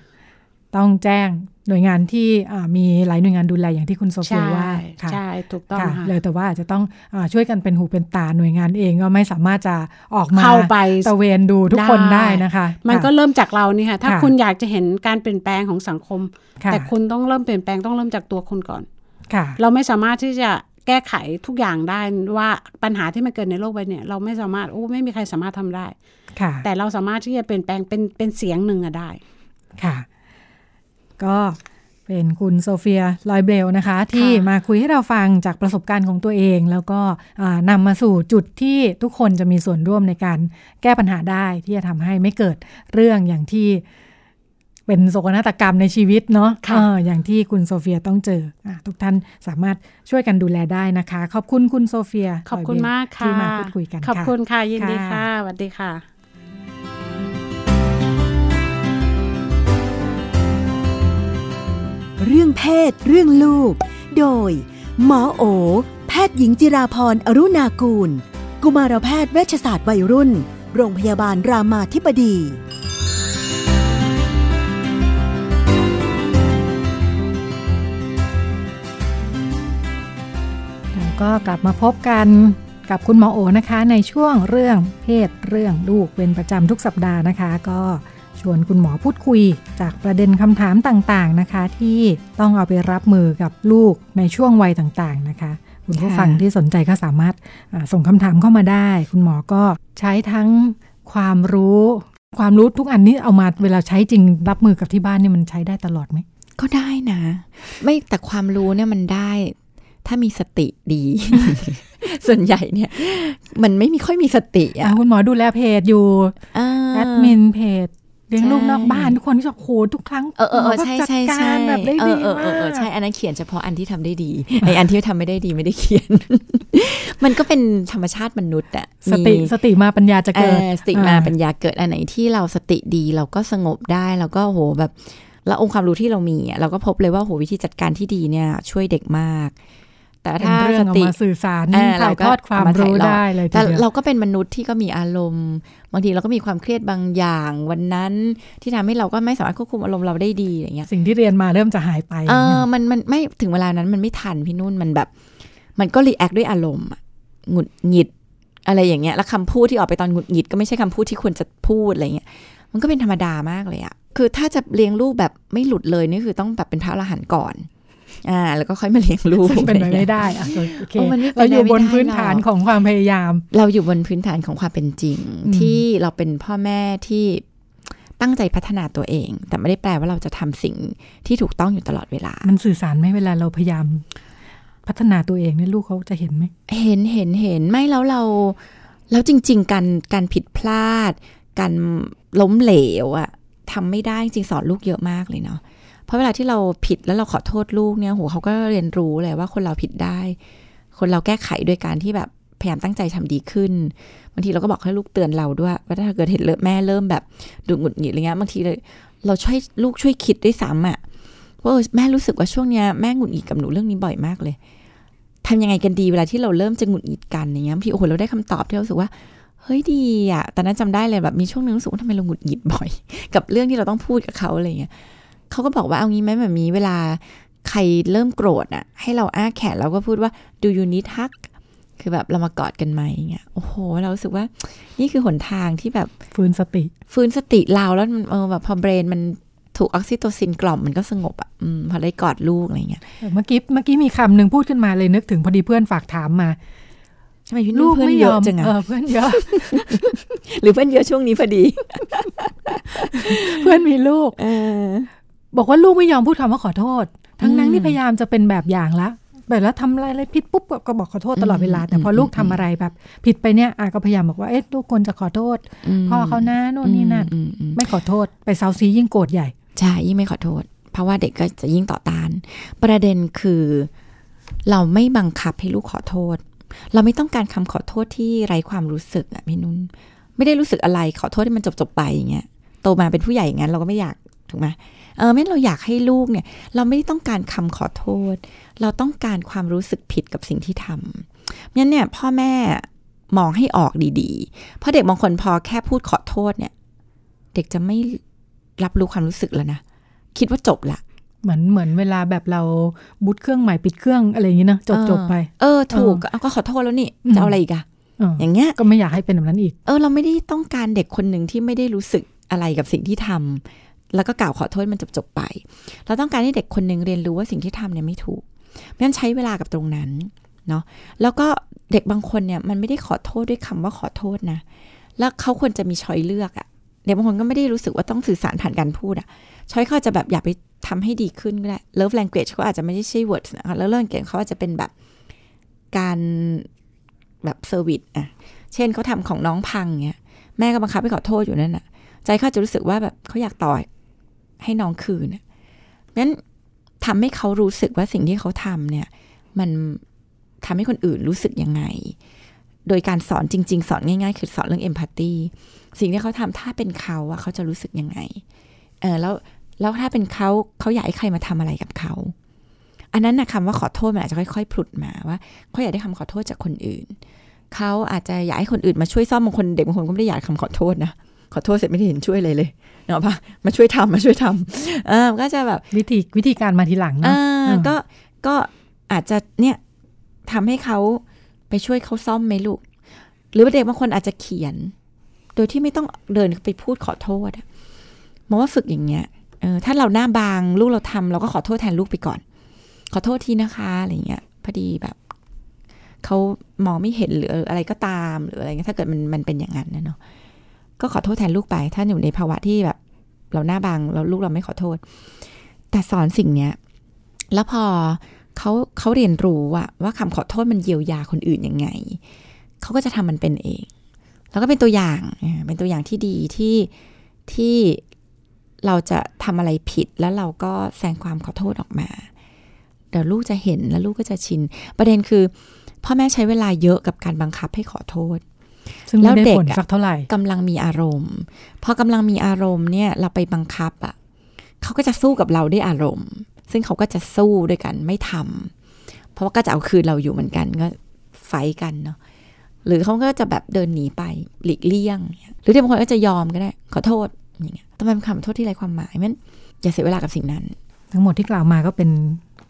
ต้องแจ้งหน่วยงานที่มีหลายหน่วยงานดูแลอย่างที่คุณโซเฟียว่าใช่ถูกต้องค่ะเลยแต่ว่าอาจจะต้องอช่วยกันเป็นหูเป็นตาหน่วยงานเองก็ไม่สามารถจะออกมาเข้าไปตะเวนดูทุกคนได้นะคะ มันก็เริ่มจากเรานี่ค่ะถ้าคุณอยากจะเห็นการเปลี่ยนแปลงของสังคม แต่คุณต้องเริ่มเปลี่ยนแปลงต้องเริ่มจากตัวคุณก่อนค่ะเราไม่สามารถที่จะ แก้ไขทุกอย่างได้ว่าปัญหาที่มันเกิดในโลกใบนี้เราไม่สามารถโอ้ไม่มีใครสามารถทำได้ค่ะ แต่เราสามารถที่จะเปลี่ยนแปลงเป็นเป็นเสียงหนึ่งอะได้ค่ะ ก็เป็นคุณโซเฟียลอยเบลนะคะ ที่มาคุยให้เราฟังจากประสบการณ์ของตัวเอง แล้วก็นำมาสู่จุดที่ทุกคนจะมีส่วนร่วมในการแก้ปัญหาได้ที่จะทำให้ไม่เกิดเรื่องอย่างที่ เป็นโศกนาฏกรรมในชีวิตเนาะะอย่างที่คุณโซเฟียต้องเจออทุกท่านสามารถช่วยกันดูแลได้นะคะ ขอบคุณคุณโซเฟีย ขอบคุณมากค่ะที่มาพูดคุยกันขอบคุณค่ะ ยินดีค่ะสวัสดีค่ะเรื่องเพศ เรื่องลูก โดย หมอโอ แพทย์หญิงจิราพรอรุณากูล กุมารแพทย์เวชศาสตร์วัยรุ่น โรงพยาบาลรามาธิบดี ก็กลับมาพบกันกับคุณหมอโอนะคะในช่วงเรื่องเพศเรื่องลูกเป็นประจำทุกสัปดาห์นะคะ ก็ชวนคุณหมอพูดคุย จากประเด็นคำถามต่างๆนะคะ ที่ต้องเอาไปรับมือกับลูกในช่วงวัยต่างๆนะคะ คุณผู้ฟังที่สนใจก็สามารถส่งคำถามเข้ามาได้ คุณหมอก็ใช้ทั้งความรู้ ความรู้ทุกอันนี้เอามาเวลาใช้จริงรับมือกับที่บ้านเนี่ยมันใช้ได้ตลอดไหมก็ได้นะ ไม่แต่ความรู้เนี่ยมันได้ ถ้ามีสติดี ส่วนใหญ่เนี่ย มันไม่มีค่อยมีสติอะคุณหมอดูแลเพจอยู่แอดมินเพจเลี้ยงลูกนอกบ้านทุกคนที่บอกโหทุกครั้งเออเออใช่ใช่ใช่แบบได้ดีมากใช่อันนั้นเขียนเฉพาะอันที่ทำได้ดีไออันที่ทำไม่ได้ดีไม่ได้เขียน มันก็เป็นธรรมชาติมนุษย์อะสติสติมาปัญญาจะเกิดสติมาปัญญาเกิดอันไหนที่เราสติดีเราก็สงบได้แล้วก็โหแบบ แล้วองค์ความรู้ที่เรามีเราก็พบเลยว่าโหวิธีจัดการที่ดีเนี่ย ช่วยเด็กมาก แต่ถ้าสติสื่อสารถ่ายทอดความรู้ได้เลยแต่เราก็เป็นมนุษย์ที่ก็มีอารมณ์ บางทีเราก็มีความเครียดบางอย่างวันนั้น ที่ทำให้เราก็ไม่สามารถควบคุมอารมณ์เราได้ดีอย่างเงี้ยสิ่งที่เรียนมาเริ่มจะหายไปเออมันมันไม่ถึงเวลานั้นมันไม่ทันพี่นุ่นมันแบบ มันก็รีแอคด้วยอารมณ์หงุดหงิดอะไรอย่างเงี้ยแล้วคำพูดที่ออกไปตอนหงุดหงิดก็ไม่ใช่คำพูดที่ควรจะพูดอะไรเงี้ยมันก็เป็นธรรมดามากเลยอะคือถ้าจะเลี้ยงลูกแบบไม่หลุดเลยนี่คือต้องแบบเป็นพระอรหันต์ก่อน อ่าแล้วก็ค่อยมาเลี้ยงลูกเป็นไปไม่ได้อะโอเคเราอยู่บนพื้นฐานของความพยายาม เราอยู่บนพื้นฐานของความเป็นจริง ที่เราเป็นพ่อแม่ที่ตั้งใจพัฒนาตัวเอง แต่ไม่ได้แปลว่าเราจะทำสิ่งที่ถูกต้องอยู่ตลอดเวลา มันสื่อสารไหมเวลาเราพยายาม พัฒนาตัวเองเนี่ยลูกเขาจะเห็นไหมเห็นเห็นเห็นไม่แล้วเราแล้วจริง ๆ การการผิดพลาด การล้มเหลวอะทำไม่ได้จริงสอนลูกเยอะมากเลยเนาะ เพราะเวลาที่เราผิดแล้วเราขอโทษลูกเนี่ยโหเขาก็เรียนรู้เลยว่าคนเราผิดได้ คนเราแก้ไขโดยการที่แบบพยายามตั้งใจทำดีขึ้นบางทีเราก็บอกให้ลูกเตือนเราด้วย ว่าถ้าเกิดเห็นแม่เริ่มแบบดูหงุดหงิดอะไรเงี้ยบางทีเลยเราช่วยลูกช่วยคิดด้วยซ้ำอะว่าแม่รู้สึกว่าช่วงเนี้ยแม่หงุดหงิดกับหนูเรื่องนี้บ่อยมากเลยทำยังไงกันดีเวลาที่เราเริ่มจะหงุดหงิดกันอย่างเงี้ยพี่โอ้โหเราได้คำตอบที่เราสึกว่าเฮ้ยดีอะตอนนั้นจำได้เลยแบบมีช่วงนึงรู้สึกว่าทำไมเราหงุดหงิดบ่อย กับเรื่องที่เราต้องพูดกับเขาอะไรเงี้ย เขาก็บอกว่าเอางี้ไหมแบบนี้เวลาใครเริ่มโกรธอะให้เราอ้าแขนแล้วก็พูดว่า do you need hug คือแบบเรามากอดกันไหมเงี้ยโอ้โห เรารู้สึกว่า นี่คือหนทางที่แบบฟื้นสติ ฟื้นสติเราแล้วมันเออแบบพอเบรนมันถูกออกซิโตซินกล่อมมันก็สงบอะอืมพอได้กอดลูกอะไรเงี้ยเมื่อกี้เมื่อกี้มีคำหนึ่งพูดขึ้นมาเลยนึกถึงพอดีเพื่อนฝากถามมาทำไมพี่ลูกเพื่อนเยอะจังอะเพื่อนเยอะ หรือเพื่อนเยอะช่วงนี้พอดี เพื่อนมีลูก บอกว่าลูกไม่ยอมพูดคำว่าขอโทษ ทั้งนั้นที่พยายามจะเป็นแบบอย่างละแบบแล้วทำอะไรอะไรผิดปุ๊บก็บอกขอโทษตลอดเวลา แต่พอลูกทำอะไรแบบ ผิดไปเนี่ยอาก็พยายามบอกว่าเอ๊ะลูกควรจะขอโทษพ่อเขาหน้าโน่นนี่นั่นไม่ขอโทษไปเซาซียิ่งโกรธใหญ่ใช่ยิ่งไม่ขอโทษ เพราะว่าเด็กก็จะยิ่งต่อต้าน ประเด็นคือ เราไม่บังคับให้ลูกขอโทษ เราไม่ต้องการคำขอโทษที่ไร้ความรู้สึกอะพี่นุ่นไม่ได้รู้สึกอะไรขอโทษที่มันจบจบไปอย่างเงี้ยโตมาเป็นผู้ใหญ่อย่างนั้นเราก็ไม่อยากถูกไหม เออไม่เราอยากให้ลูกเนี่ย เราไม่ได้ต้องการคำขอโทษ เราต้องการความรู้สึกผิดกับสิ่งที่ทำงั้นเนี่ยพ่อแม่มองให้ออกดีๆ เพราะเด็กบางคนพอแค่พูดขอโทษเนี่ย เด็กจะไม่รับรู้ความรู้สึกแล้วนะ คิดว่าจบละเหมือนเหมือนเวลาแบบเราบูตเครื่องใหม่ปิดเครื่องอะไรอย่างนี้นะจบจบไป เออถูกก็ขอโทษแล้วนี่จะเอาอะไรอีกอะอย่างเงี้ยก็ไม่อยากให้เป็นแบบนั้นอีก เออเราไม่ได้ต้องการเด็กคนหนึ่งที่ไม่ได้รู้สึกอะไรกับสิ่งที่ทำ แล้วก็กล่าวขอโทษมันจบจบไป เราต้องการให้เด็กคนหนึ่งเรียนรู้ว่าสิ่งที่ทำเนี่ยไม่ถูกงั้นใช้เวลากับตรงนั้นเนาะแล้วก็เด็กบางคนเนี่ยมันไม่ได้ขอโทษด้วยคำว่าขอโทษนะ แล้วเขาควรจะมี choice เลือกอะเด็กบางคนก็ไม่ได้รู้สึกว่าต้องสื่อสารผ่านการพูดอะ choice เขาจะแบบอยากไปทำให้ดีขึ้นก็ได้ love language เขาอาจจะไม่ได้ใช่ words นะคะแล้วเรื่องเก่งเขาอาจจะเป็นแบบการแบบ service อะเช่นเขาทำของน้องพังเนี่ยแม่ก็บังคับให้ขอโทษอยู่นั่นอะใจเขาจะรู้สึกว่าแบบเขาอยากต่อย ให้น้องคืนนั้นทำให้เขารู้สึกว่าสิ่งที่เขาทำเนี่ย มันทำให้คนอื่นรู้สึกยังไง โดยการสอนจริง ๆ สอนง่าย ๆ คือสอนเรื่องเอมพัตตีสิ่งที่เขาทำถ้าเป็นเขาอะเขาจะรู้สึกยังไง เออแล้วแล้วถ้าเป็นเขาเขาอยากให้ใครมาทำอะไรกับเขา อันนั้นนะคำว่าขอโทษมันอาจจะค่อยๆผุดมาว่าเขาอยากได้คำขอโทษจากคนอื่นเขาอาจจะอยากให้คนอื่นมาช่วยซ่อมบางคนเด็กบางคนก็ไม่ได้อยากคำขอโทษนะ ขอโทษเสร็จไม่ได้เห็นช่วยเลยเลยเนาะปะมาช่วยทำมาช่วยทำอ่าก็จะแบบวิธีวิธีการมาทีหลังนะก็ก็อาจจะเนี่ยทำให้เขาไปช่วยเขาซ่อมไหมลูก หรือเด็กบางคนอาจจะเขียน โดยที่ไม่ต้องเดินไปพูดขอโทษมองว่าฝึกอย่างเงี้ยเออถ้าเราหน้าบางลูกเราทำเราก็ขอโทษแทนลูกไปก่อน ขอโทษทีนะคะอะไรเงี้ยพอดีแบบเขามองไม่เห็นหรืออะไรก็ตามหรืออะไรเงี้ยถ้าเกิดมันมันเป็นอย่างนั้นนะเนาะ ก็ขอโทษแทนลูกไป ถ้าอยู่ในภาวะที่แบบ เราหน้าบางเราลูกเราไม่ขอโทษ แต่สอนสิ่งเนี้ย แล้วพอเขาเขาเรียนรู้อะว่าคำขอโทษมันเยียวยาคนอื่นยังไง เขาก็จะทำมันเป็นเอง แล้วก็เป็นตัวอย่าง เป็นตัวอย่างที่ดีที่ที่เราจะทำอะไรผิดแล้วเราก็แสดงความขอโทษออกมาเดี๋ยวลูกจะเห็นแล้วลูกก็จะชิน ประเด็นคือ พ่อแม่ใช้เวลาเยอะกับการบังคับให้ขอโทษ แล้วเด็กสักเท่าไหร่กำลังมีอารมณ์ พอกำลังมีอารมณ์เนี่ยเราไปบังคับอะ่ะเขาก็จะสู้กับเราด้วยอารมณ์ ซึ่งเขาก็จะสู้ด้วยกันไม่ทำเพราะว่าก็จะเอาคืนเราอยู่เหมือนกันก็ไฟกันเนาะหรือเขาก็จะแบบเดินหนีไปหลีกเลี่ยง หรือที่บางคนก็จะยอมก็ได้ขอโทษอย่างเงี้ยต้องเป็นคำโทษที่ไร้ความหมายมันอย่าเสียเวลากับสิ่งนั้น ทั้งหมดที่กล่าวมาก็เป็น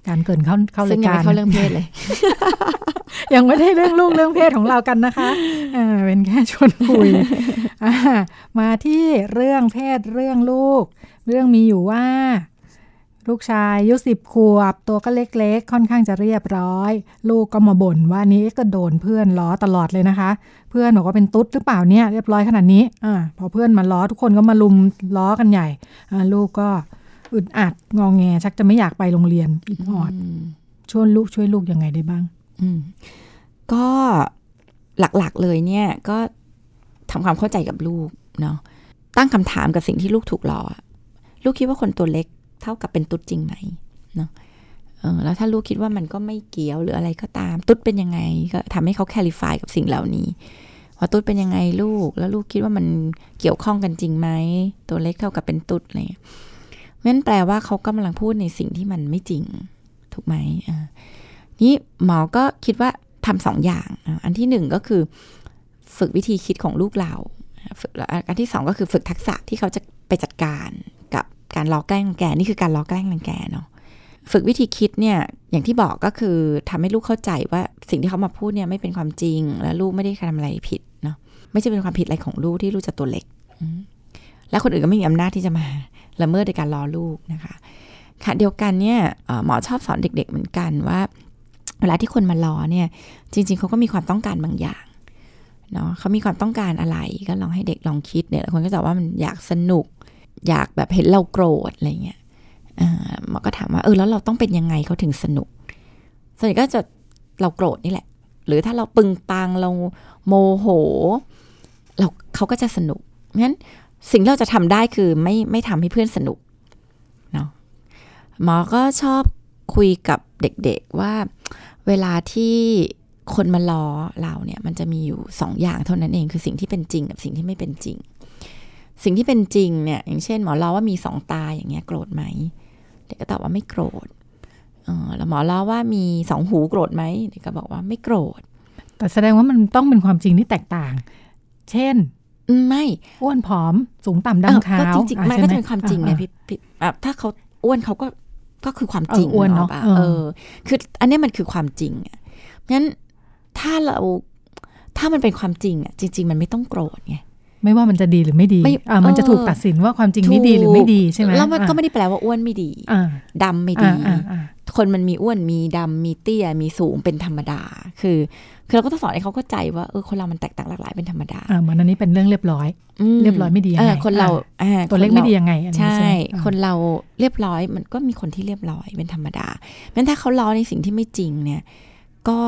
การเกินเข้าเข้ารายการเข้าเรื่องเพศเลย ยังไม่ได้เรื่องลูกเรื่องเพศของเรากันนะคะอ่าเป็นแค่ชวนคุยมาที่เรื่องเพศเรื่องลูก เรื่องมีอยู่ว่า ลูกชายอายุสิบขวบ ตัวก็เล็กๆ ค่อนข้างจะเรียบร้อย ลูกก็มาบ่นว่านี้ก็โดนเพื่อนล้อตลอดเลยนะคะ เพื่อนบอกว่าเป็นตุ๊ดหรือเปล่าเนี่ยเรียบร้อยขนาดนี้อ่าพอเพื่อนมาล้อทุกคนก็มาลุมล้อกันใหญ่อ่าลูกก็ อึดอัดงองแง ชักจะไม่อยากไปโรงเรียนอิดออดช่วยลูกช่วยลูกยังไงได้บ้างอืมก็หลักๆเลยเนี่ย ก็ทำความเข้าใจกับลูกเนาะตั้งคำถามกับสิ่งที่ลูกถูกหลอลูกคิดว่าคนตัวเล็กเท่ากับเป็นตุ๊ดจริงไหมเนาะเออแล้วถ้าลูกคิดว่ามันก็ไม่เกี่ยวหรืออะไรก็ตาม ตุ๊ดเป็นยังไง ก็ทำให้เขาแคลิฟายกับสิ่งเหล่านี้ว่าตุ๊ดเป็นยังไงลูก แล้วลูกคิดว่ามันเกี่ยวข้องกันจริงไหมตัวเล็กเท่ากับเป็นตุ๊ดอะไร นั่นแปลว่าเขากำลังพูดในสิ่งที่มันไม่จริง ถูกไหมนี่หมอก็คิดว่าทำสองอย่าง อันที่หนึ่งก็คือฝึกวิธีคิดของลูกเราอันที่สองก็คือฝึกทักษะที่เขาจะไปจัดการกับการล้อแกล้งแกนี่คือการล้อแกล้งรังแกเนาะฝึกวิธีคิดเนี่ยอย่างที่บอกก็คือทำให้ลูกเข้าใจว่าสิ่งที่เขามาพูดเนี่ยไม่เป็นความจริง และลูกไม่ได้ทำอะไรผิดเนาะไม่ใช่เป็นความผิดอะไรของลูกที่ลูกจะตัวเล็ก และคนอื่นก็ไม่มีอำนาจที่จะมาละเมิดในการล้อลูกนะคะค่ะเดียวกันเนี่ยหมอชอบสอนเด็ก ๆ เหมือนกันว่า เวลาที่คนมาล้อเนี่ย จริง ๆเขาก็มีความต้องการบางอย่างเนาะเขามีความต้องการอะไรก็ลองให้เด็กลองคิดเนี่ยคนก็จะว่ามันอยากสนุก อยากแบบเห็นเราโกรธอะไรเงี้ยหมอก็ถามว่าเออแล้วเราต้องเป็นยังไงเขาถึงสนุกส่วนใหญ่ก็จะเราโกรธนี่แหละ หรือถ้าเราปึงปังเราโมโห เราเขาก็จะสนุกงั้น สิ่งที่เราจะทำได้คือไม่ไม่ทำให้เพื่อนสนุกเนาะหมอก็ชอบคุยกับเด็กๆว่าเวลาที่คนมาล้อเราเนี่ยมันจะมีอยู่สองอย่างเท่านั้นเองคือสิ่งที่เป็นจริงกับสิ่งที่ไม่เป็นจริง สิ่งที่เป็นจริงเนี่ยอย่างเช่น หมอล้อว่ามีสองตาอย่างเงี้ยโกรธไหมเด็กก็ตอบว่าไม่โกรธแล้วหมอล้อว่ามีสองหูโกรธไหมเด็กก็บอกว่าไม่โกรธ แต่แสดงว่ามันต้องเป็นความจริงที่แตกต่าง เช่น ไม่อ้วนผอมสูงต่ำดำขาวจริงๆมันก็จะเป็นความจริงไงพี่ถ้าเขาอ้วนเขาก็ก็คือความจริงอ้วนเนาะเออ คืออันนี้มันคือความจริงอะงั้นถ้าเราถ้ามันเป็นความจริงอะจริง ๆ มันไม่ต้องโกรธไงไม่ว่ามันจะดีหรือไม่ดีอ่ามันจะถูกตัดสินว่าความจริงนี้ดีหรือไม่ดีใช่ไหมแล้วมันก็ไม่ได้แปลว่าอ้วนไม่ดีดำไม่ดี คนมันมีอ้วนมีดำมีเตี้ยมีสูงเป็นธรรมดา คือ คือเราก็ต้องสอนให้เขาเข้าใจว่าเออคนเรามันแตกต่างหลากหลายเป็นธรรมดาอ่าเหมือนอันนี้เป็นเรื่องเรียบร้อย เรียบร้อยไม่ดียังไงคนเราตัวเล็กไม่ดียังไงใช่ คนเราเรียบร้อยมันก็มีคนที่เรียบร้อยเป็นธรรมดาเพราะถ้าเขาล้อในสิ่งที่ไม่จริงเนี่ย ก็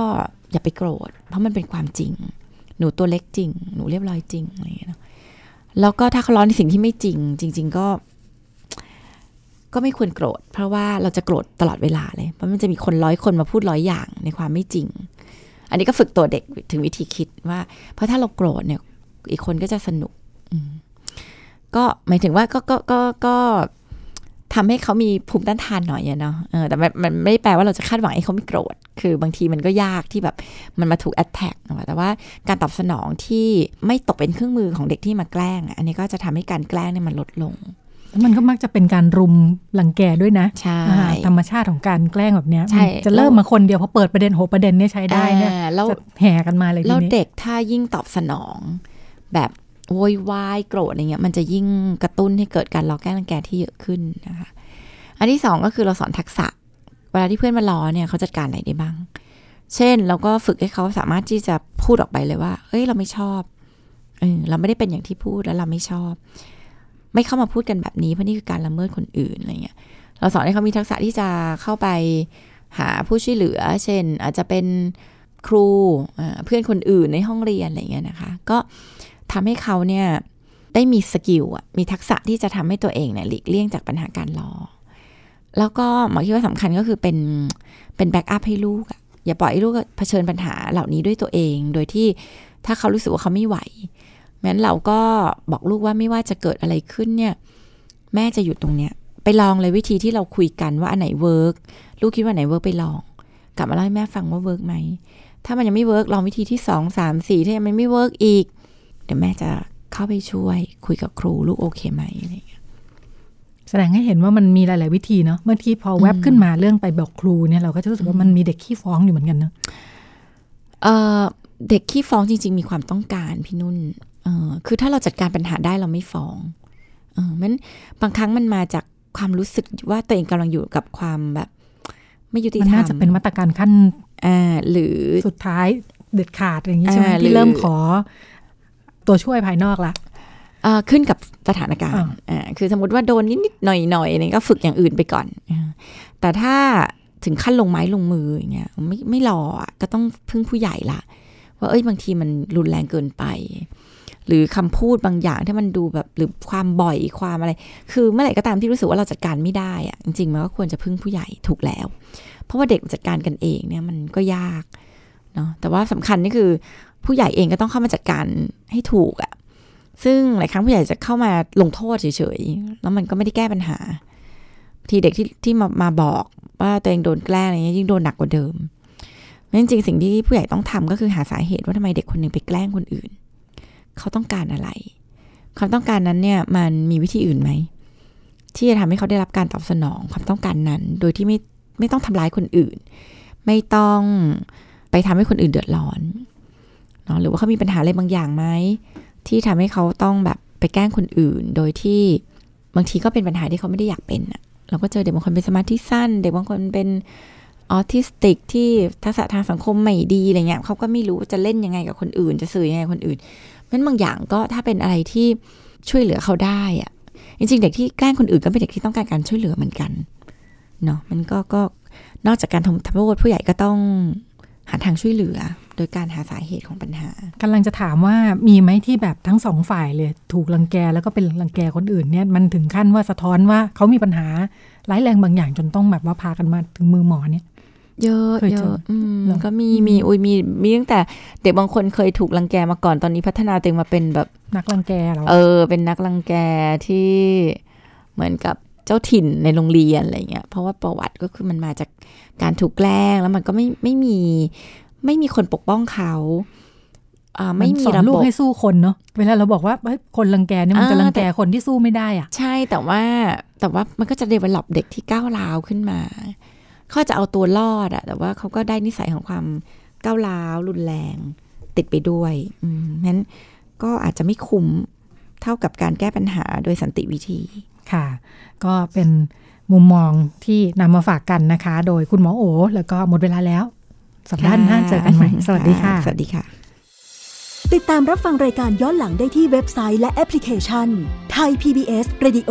อย่าไปโกรธ เพราะมันเป็นความจริง หนูตัวเล็กจริง หนูเรียบร้อยจริงอะไรอย่างเงี้ยแล้วก็ถ้าเขาล้อในสิ่งที่ไม่จริง จริง ๆ ก็ก็ไม่ควรโกรธ เพราะว่าเราจะโกรธตลอดเวลาเลย เพราะมันจะมีคนร้อยคนมาพูดร้อยอย่างในความไม่จริง อันนี้ก็ฝึกตัวเด็กถึงวิธีคิดว่า เพราะถ้าเราโกรธเนี่ย อีกคนก็จะสนุกก็หมายถึงว่าก็ก็ก็ก็ทำให้เขามีภูมิต้านทานหน่อยเนาะแต่มันไม่แปลว่าเราจะคาดหวังให้เขาไม่โกรธ คือบางทีมันก็ยากที่แบบมันมาถูกแอดแท็กแต่ว่าการตอบสนองที่ไม่ตกเป็นเครื่องมือของเด็กที่มาแกล้ง อันนี้ก็จะทำให้การแกล้งเนี่ยมันลดลง แล้วมันก็มักจะเป็นการรุมหลังแกด้วยนะใช่ธรรมชาติของการแกล้งแบบเนี้ยจะเริ่มมาคนเดียวพอเปิดประเด็นโหประเด็นเนี้ยใช้ได้เนี่ยจะแห่กันมาเลยทีนี้แล้วเด็กถ้ายิ่งตอบสนอง แบบโวยวายโกรธอะไรเงี้ยมันจะยิ่งกระตุ้นให้เกิดการล้อแกล้งรังแกที่เยอะขึ้นนะคะอันที่สองก็คือเราสอนทักษะ เวลาที่เพื่อนมาล้อเนี่ยเขาจัดการอะไรได้บ้าง เช่นเราก็ฝึกให้เขาสามารถที่จะพูดออกไปเลยว่าเฮ้ยเราไม่ชอบเออเราไม่ได้เป็นอย่างที่พูดแล้วเราไม่ชอบ ไม่เข้ามาพูดกันแบบนี้เพราะนี่คือการละเมิดคนอื่นอะไรเงี้ยเราสอนให้เขามีทักษะที่จะเข้าไปหาผู้ช่วยเหลือ เช่น อาจจะเป็นครูเพื่อนคนอื่นในห้องเรียนอะไรเงี้ยนะคะ ก็ทำให้เขาเนี่ยได้มีสกิลมีทักษะที่จะทำให้ตัวเองเนี่ยหลีกเลี่ยงจากปัญหาการล้อแล้วก็หมอคิดว่าสำคัญก็คือเป็นเป็น backup ให้ลูกอะอย่าปล่อยให้ลูกเผชิญปัญหาเหล่านี้ด้วยตัวเอง โดยที่ถ้าเขารู้สึกว่าเขาไม่ไหว งั้นเราก็บอกลูกว่าไม่ว่าจะเกิดอะไรขึ้นเนี่ย แม่จะอยู่ตรงเนี้ย ไปลองเลยวิธีที่เราคุยกันว่าอันไหน work ลูกคิดว่าไหน work ไปลอง กลับมาเล่าให้แม่ฟังว่า work ไหมถ้ามันยังไม่ work ลองวิธีที่สองสามสี่ถ้ายังไม่ work อีก เดี๋ยวแม่จะเข้าไปช่วยคุยกับครูลูกโอเคไหมอะไรอย่างเงี้ยแสดงให้เห็นว่ามันมีหลาย ๆ วิธีเนาะเมื่อที่พอแวบขึ้นมาเรื่องไปบอกครูเนี่ยเราก็จะรู้สึกว่ามันมีเด็กขี้ฟ้องอยู่เหมือนกันเนาะเด็กขี้ฟ้องจริง ๆ มีความต้องการพี่นุ่นเออ คือถ้าเราจัดการปัญหาได้เราไม่ฟ้องเออมันบางครั้งมันมาจากความรู้สึกว่าตัวเองกำลังอยู่กับความแบบ ไม่ยุติธรรมมันน่าจะเป็นมาตรการขั้นอ่าหรือสุดท้ายเด็ดขาดอย่างนี้ใช่ไหมที่เริ่มขอตัวช่วยภายนอกละขึ้นกับสถานการณ์คือสมมติว่าโดนนิดๆหน่อยๆเนี่ยก็ฝึกอย่างอื่นไปก่อน แต่ถ้าถึงขั้นลงไม้ลงมืออย่างเงี้ยไม่ไม่รอก็ต้องพึ่งผู้ใหญ่ละว่าเอ้ยบางทีมันรุนแรงเกินไป หรือคำพูดบางอย่างที่มันดูแบบหรือความบ่อยความอะไร คือเมื่อไหร่ก็ตามที่รู้สึกว่าเราจัดการไม่ได้อะจริงๆมันก็ควรจะพึ่งผู้ใหญ่ถูกแล้ว เพราะว่าเด็กจัดการกันเองเนี่ยมันก็ยากเนาะแต่ว่าสำคัญนี่คือผู้ใหญ่เองก็ต้องเข้ามาจัดการให้ถูกอะซึ่งหลายครั้งผู้ใหญ่จะเข้ามาลงโทษเฉยๆ แล้วมันก็ไม่ได้แก้ปัญหา ทีเด็กที่ที่มามาบอกว่าตัวเองโดนแกล้งอะไรเงี้ยยิ่งโดนหนักกว่าเดิมนั่นจริงสิ่งที่ผู้ใหญ่ต้องทำก็คือหาสาเหตุว่าทำไมเด็กคนหนึ่งไปแกล้งคนอื่น เขาต้องการอะไร ความต้องการนั้นเนี่ยมันมีวิธีอื่นไหม ที่จะทำให้เขาได้รับการตอบสนองความต้องการนั้น โดยที่ไม่ไม่ต้องทำร้ายคนอื่น ไม่ต้องไปทำให้คนอื่นเดือดร้อนเนาะหรือว่าเขามีปัญหาอะไรบางอย่างไหมที่ทำให้เขาต้องแบบไปแกล้งคนอื่น โดยที่บางทีก็เป็นปัญหาที่เขาไม่ได้อยากเป็นอะเราก็เจอเด็กบางคนเป็นสมาธิสั้น เด็กบางคนเป็นออทิสติกที่ทักษะทางสังคมไม่ดีอะไรเงี้ยเขาก็ไม่รู้จะเล่นยังไงกับคนอื่น จะสื่อยังไงคนอื่น นั้นบางอย่างก็ถ้าเป็นอะไรที่ช่วยเหลือเขาได้อะจริงๆ เด็กที่แกล้งคนอื่นก็เป็นเด็กที่ต้องการการช่วยเหลือเหมือนกันเนาะมันก็ก็นอกจากการทำโทษผู้ใหญ่ก็ต้องหาทางช่วยเหลือ โดยการหาสาเหตุของปัญหากำลังจะถามว่ามีไหมที่แบบทั้งสองฝ่ายเลยถูกลังแกแล้วก็เป็นลังแกคนอื่นเนี่ยมันถึงขั้นว่าสะท้อนว่าเขามีปัญหาร้ายแรงบางอย่างจนต้องแบบว่าพากันมาถึงมือหมอเนี่ย เยอะเยอะก็มีมีอุ้ยมีมีตั้งแต่เด็กบางคนเคยถูกลังแกมาก่อนตอนนี้พัฒนาตัวเองมาเป็นแบบนักลังแกเราเออ เป็นนักลังแกที่เหมือนกับเจ้าถิ่นในโรงเรียนอะไรเงี้ยเพราะว่าประวัติก็คือมันมาจากการถูกแกล้งแล้วมันก็ไม่ไม่มีไม่มีคนปกป้องเขาอ่าไม่มีระบบลูกให้สู้คนเนาะเวลาเราบอกว่าคนรังแกเนี่ยมันจะรังแกคนที่สู้ไม่ได้อะใช่แต่ว่าแต่ว่ามันก็จะเดเวล็อปเด็กที่ก้าวร้าวขึ้นมา เขาจะเอาตัวรอดอะแต่ว่าเขาก็ได้นิสัยของความก้าวร้าวรุนแรง ติดไปด้วยอืมนั้นก็อาจจะไม่คุ้มเท่ากับการแก้ปัญหาโดยสันติวิธีค่ะ ก็เป็นมุมมองที่นำมาฝากกันนะคะ โดยคุณหมอโอ แล้วก็หมดเวลาแล้ว สัปดาห์หน้าเจอกันใหม่ สวัสดีค่ะ สวัสดีค่ะ ติดตามรับฟังรายการย้อนหลังได้ที่เว็บไซต์และแอปพลิเคชันไทย PBS Radio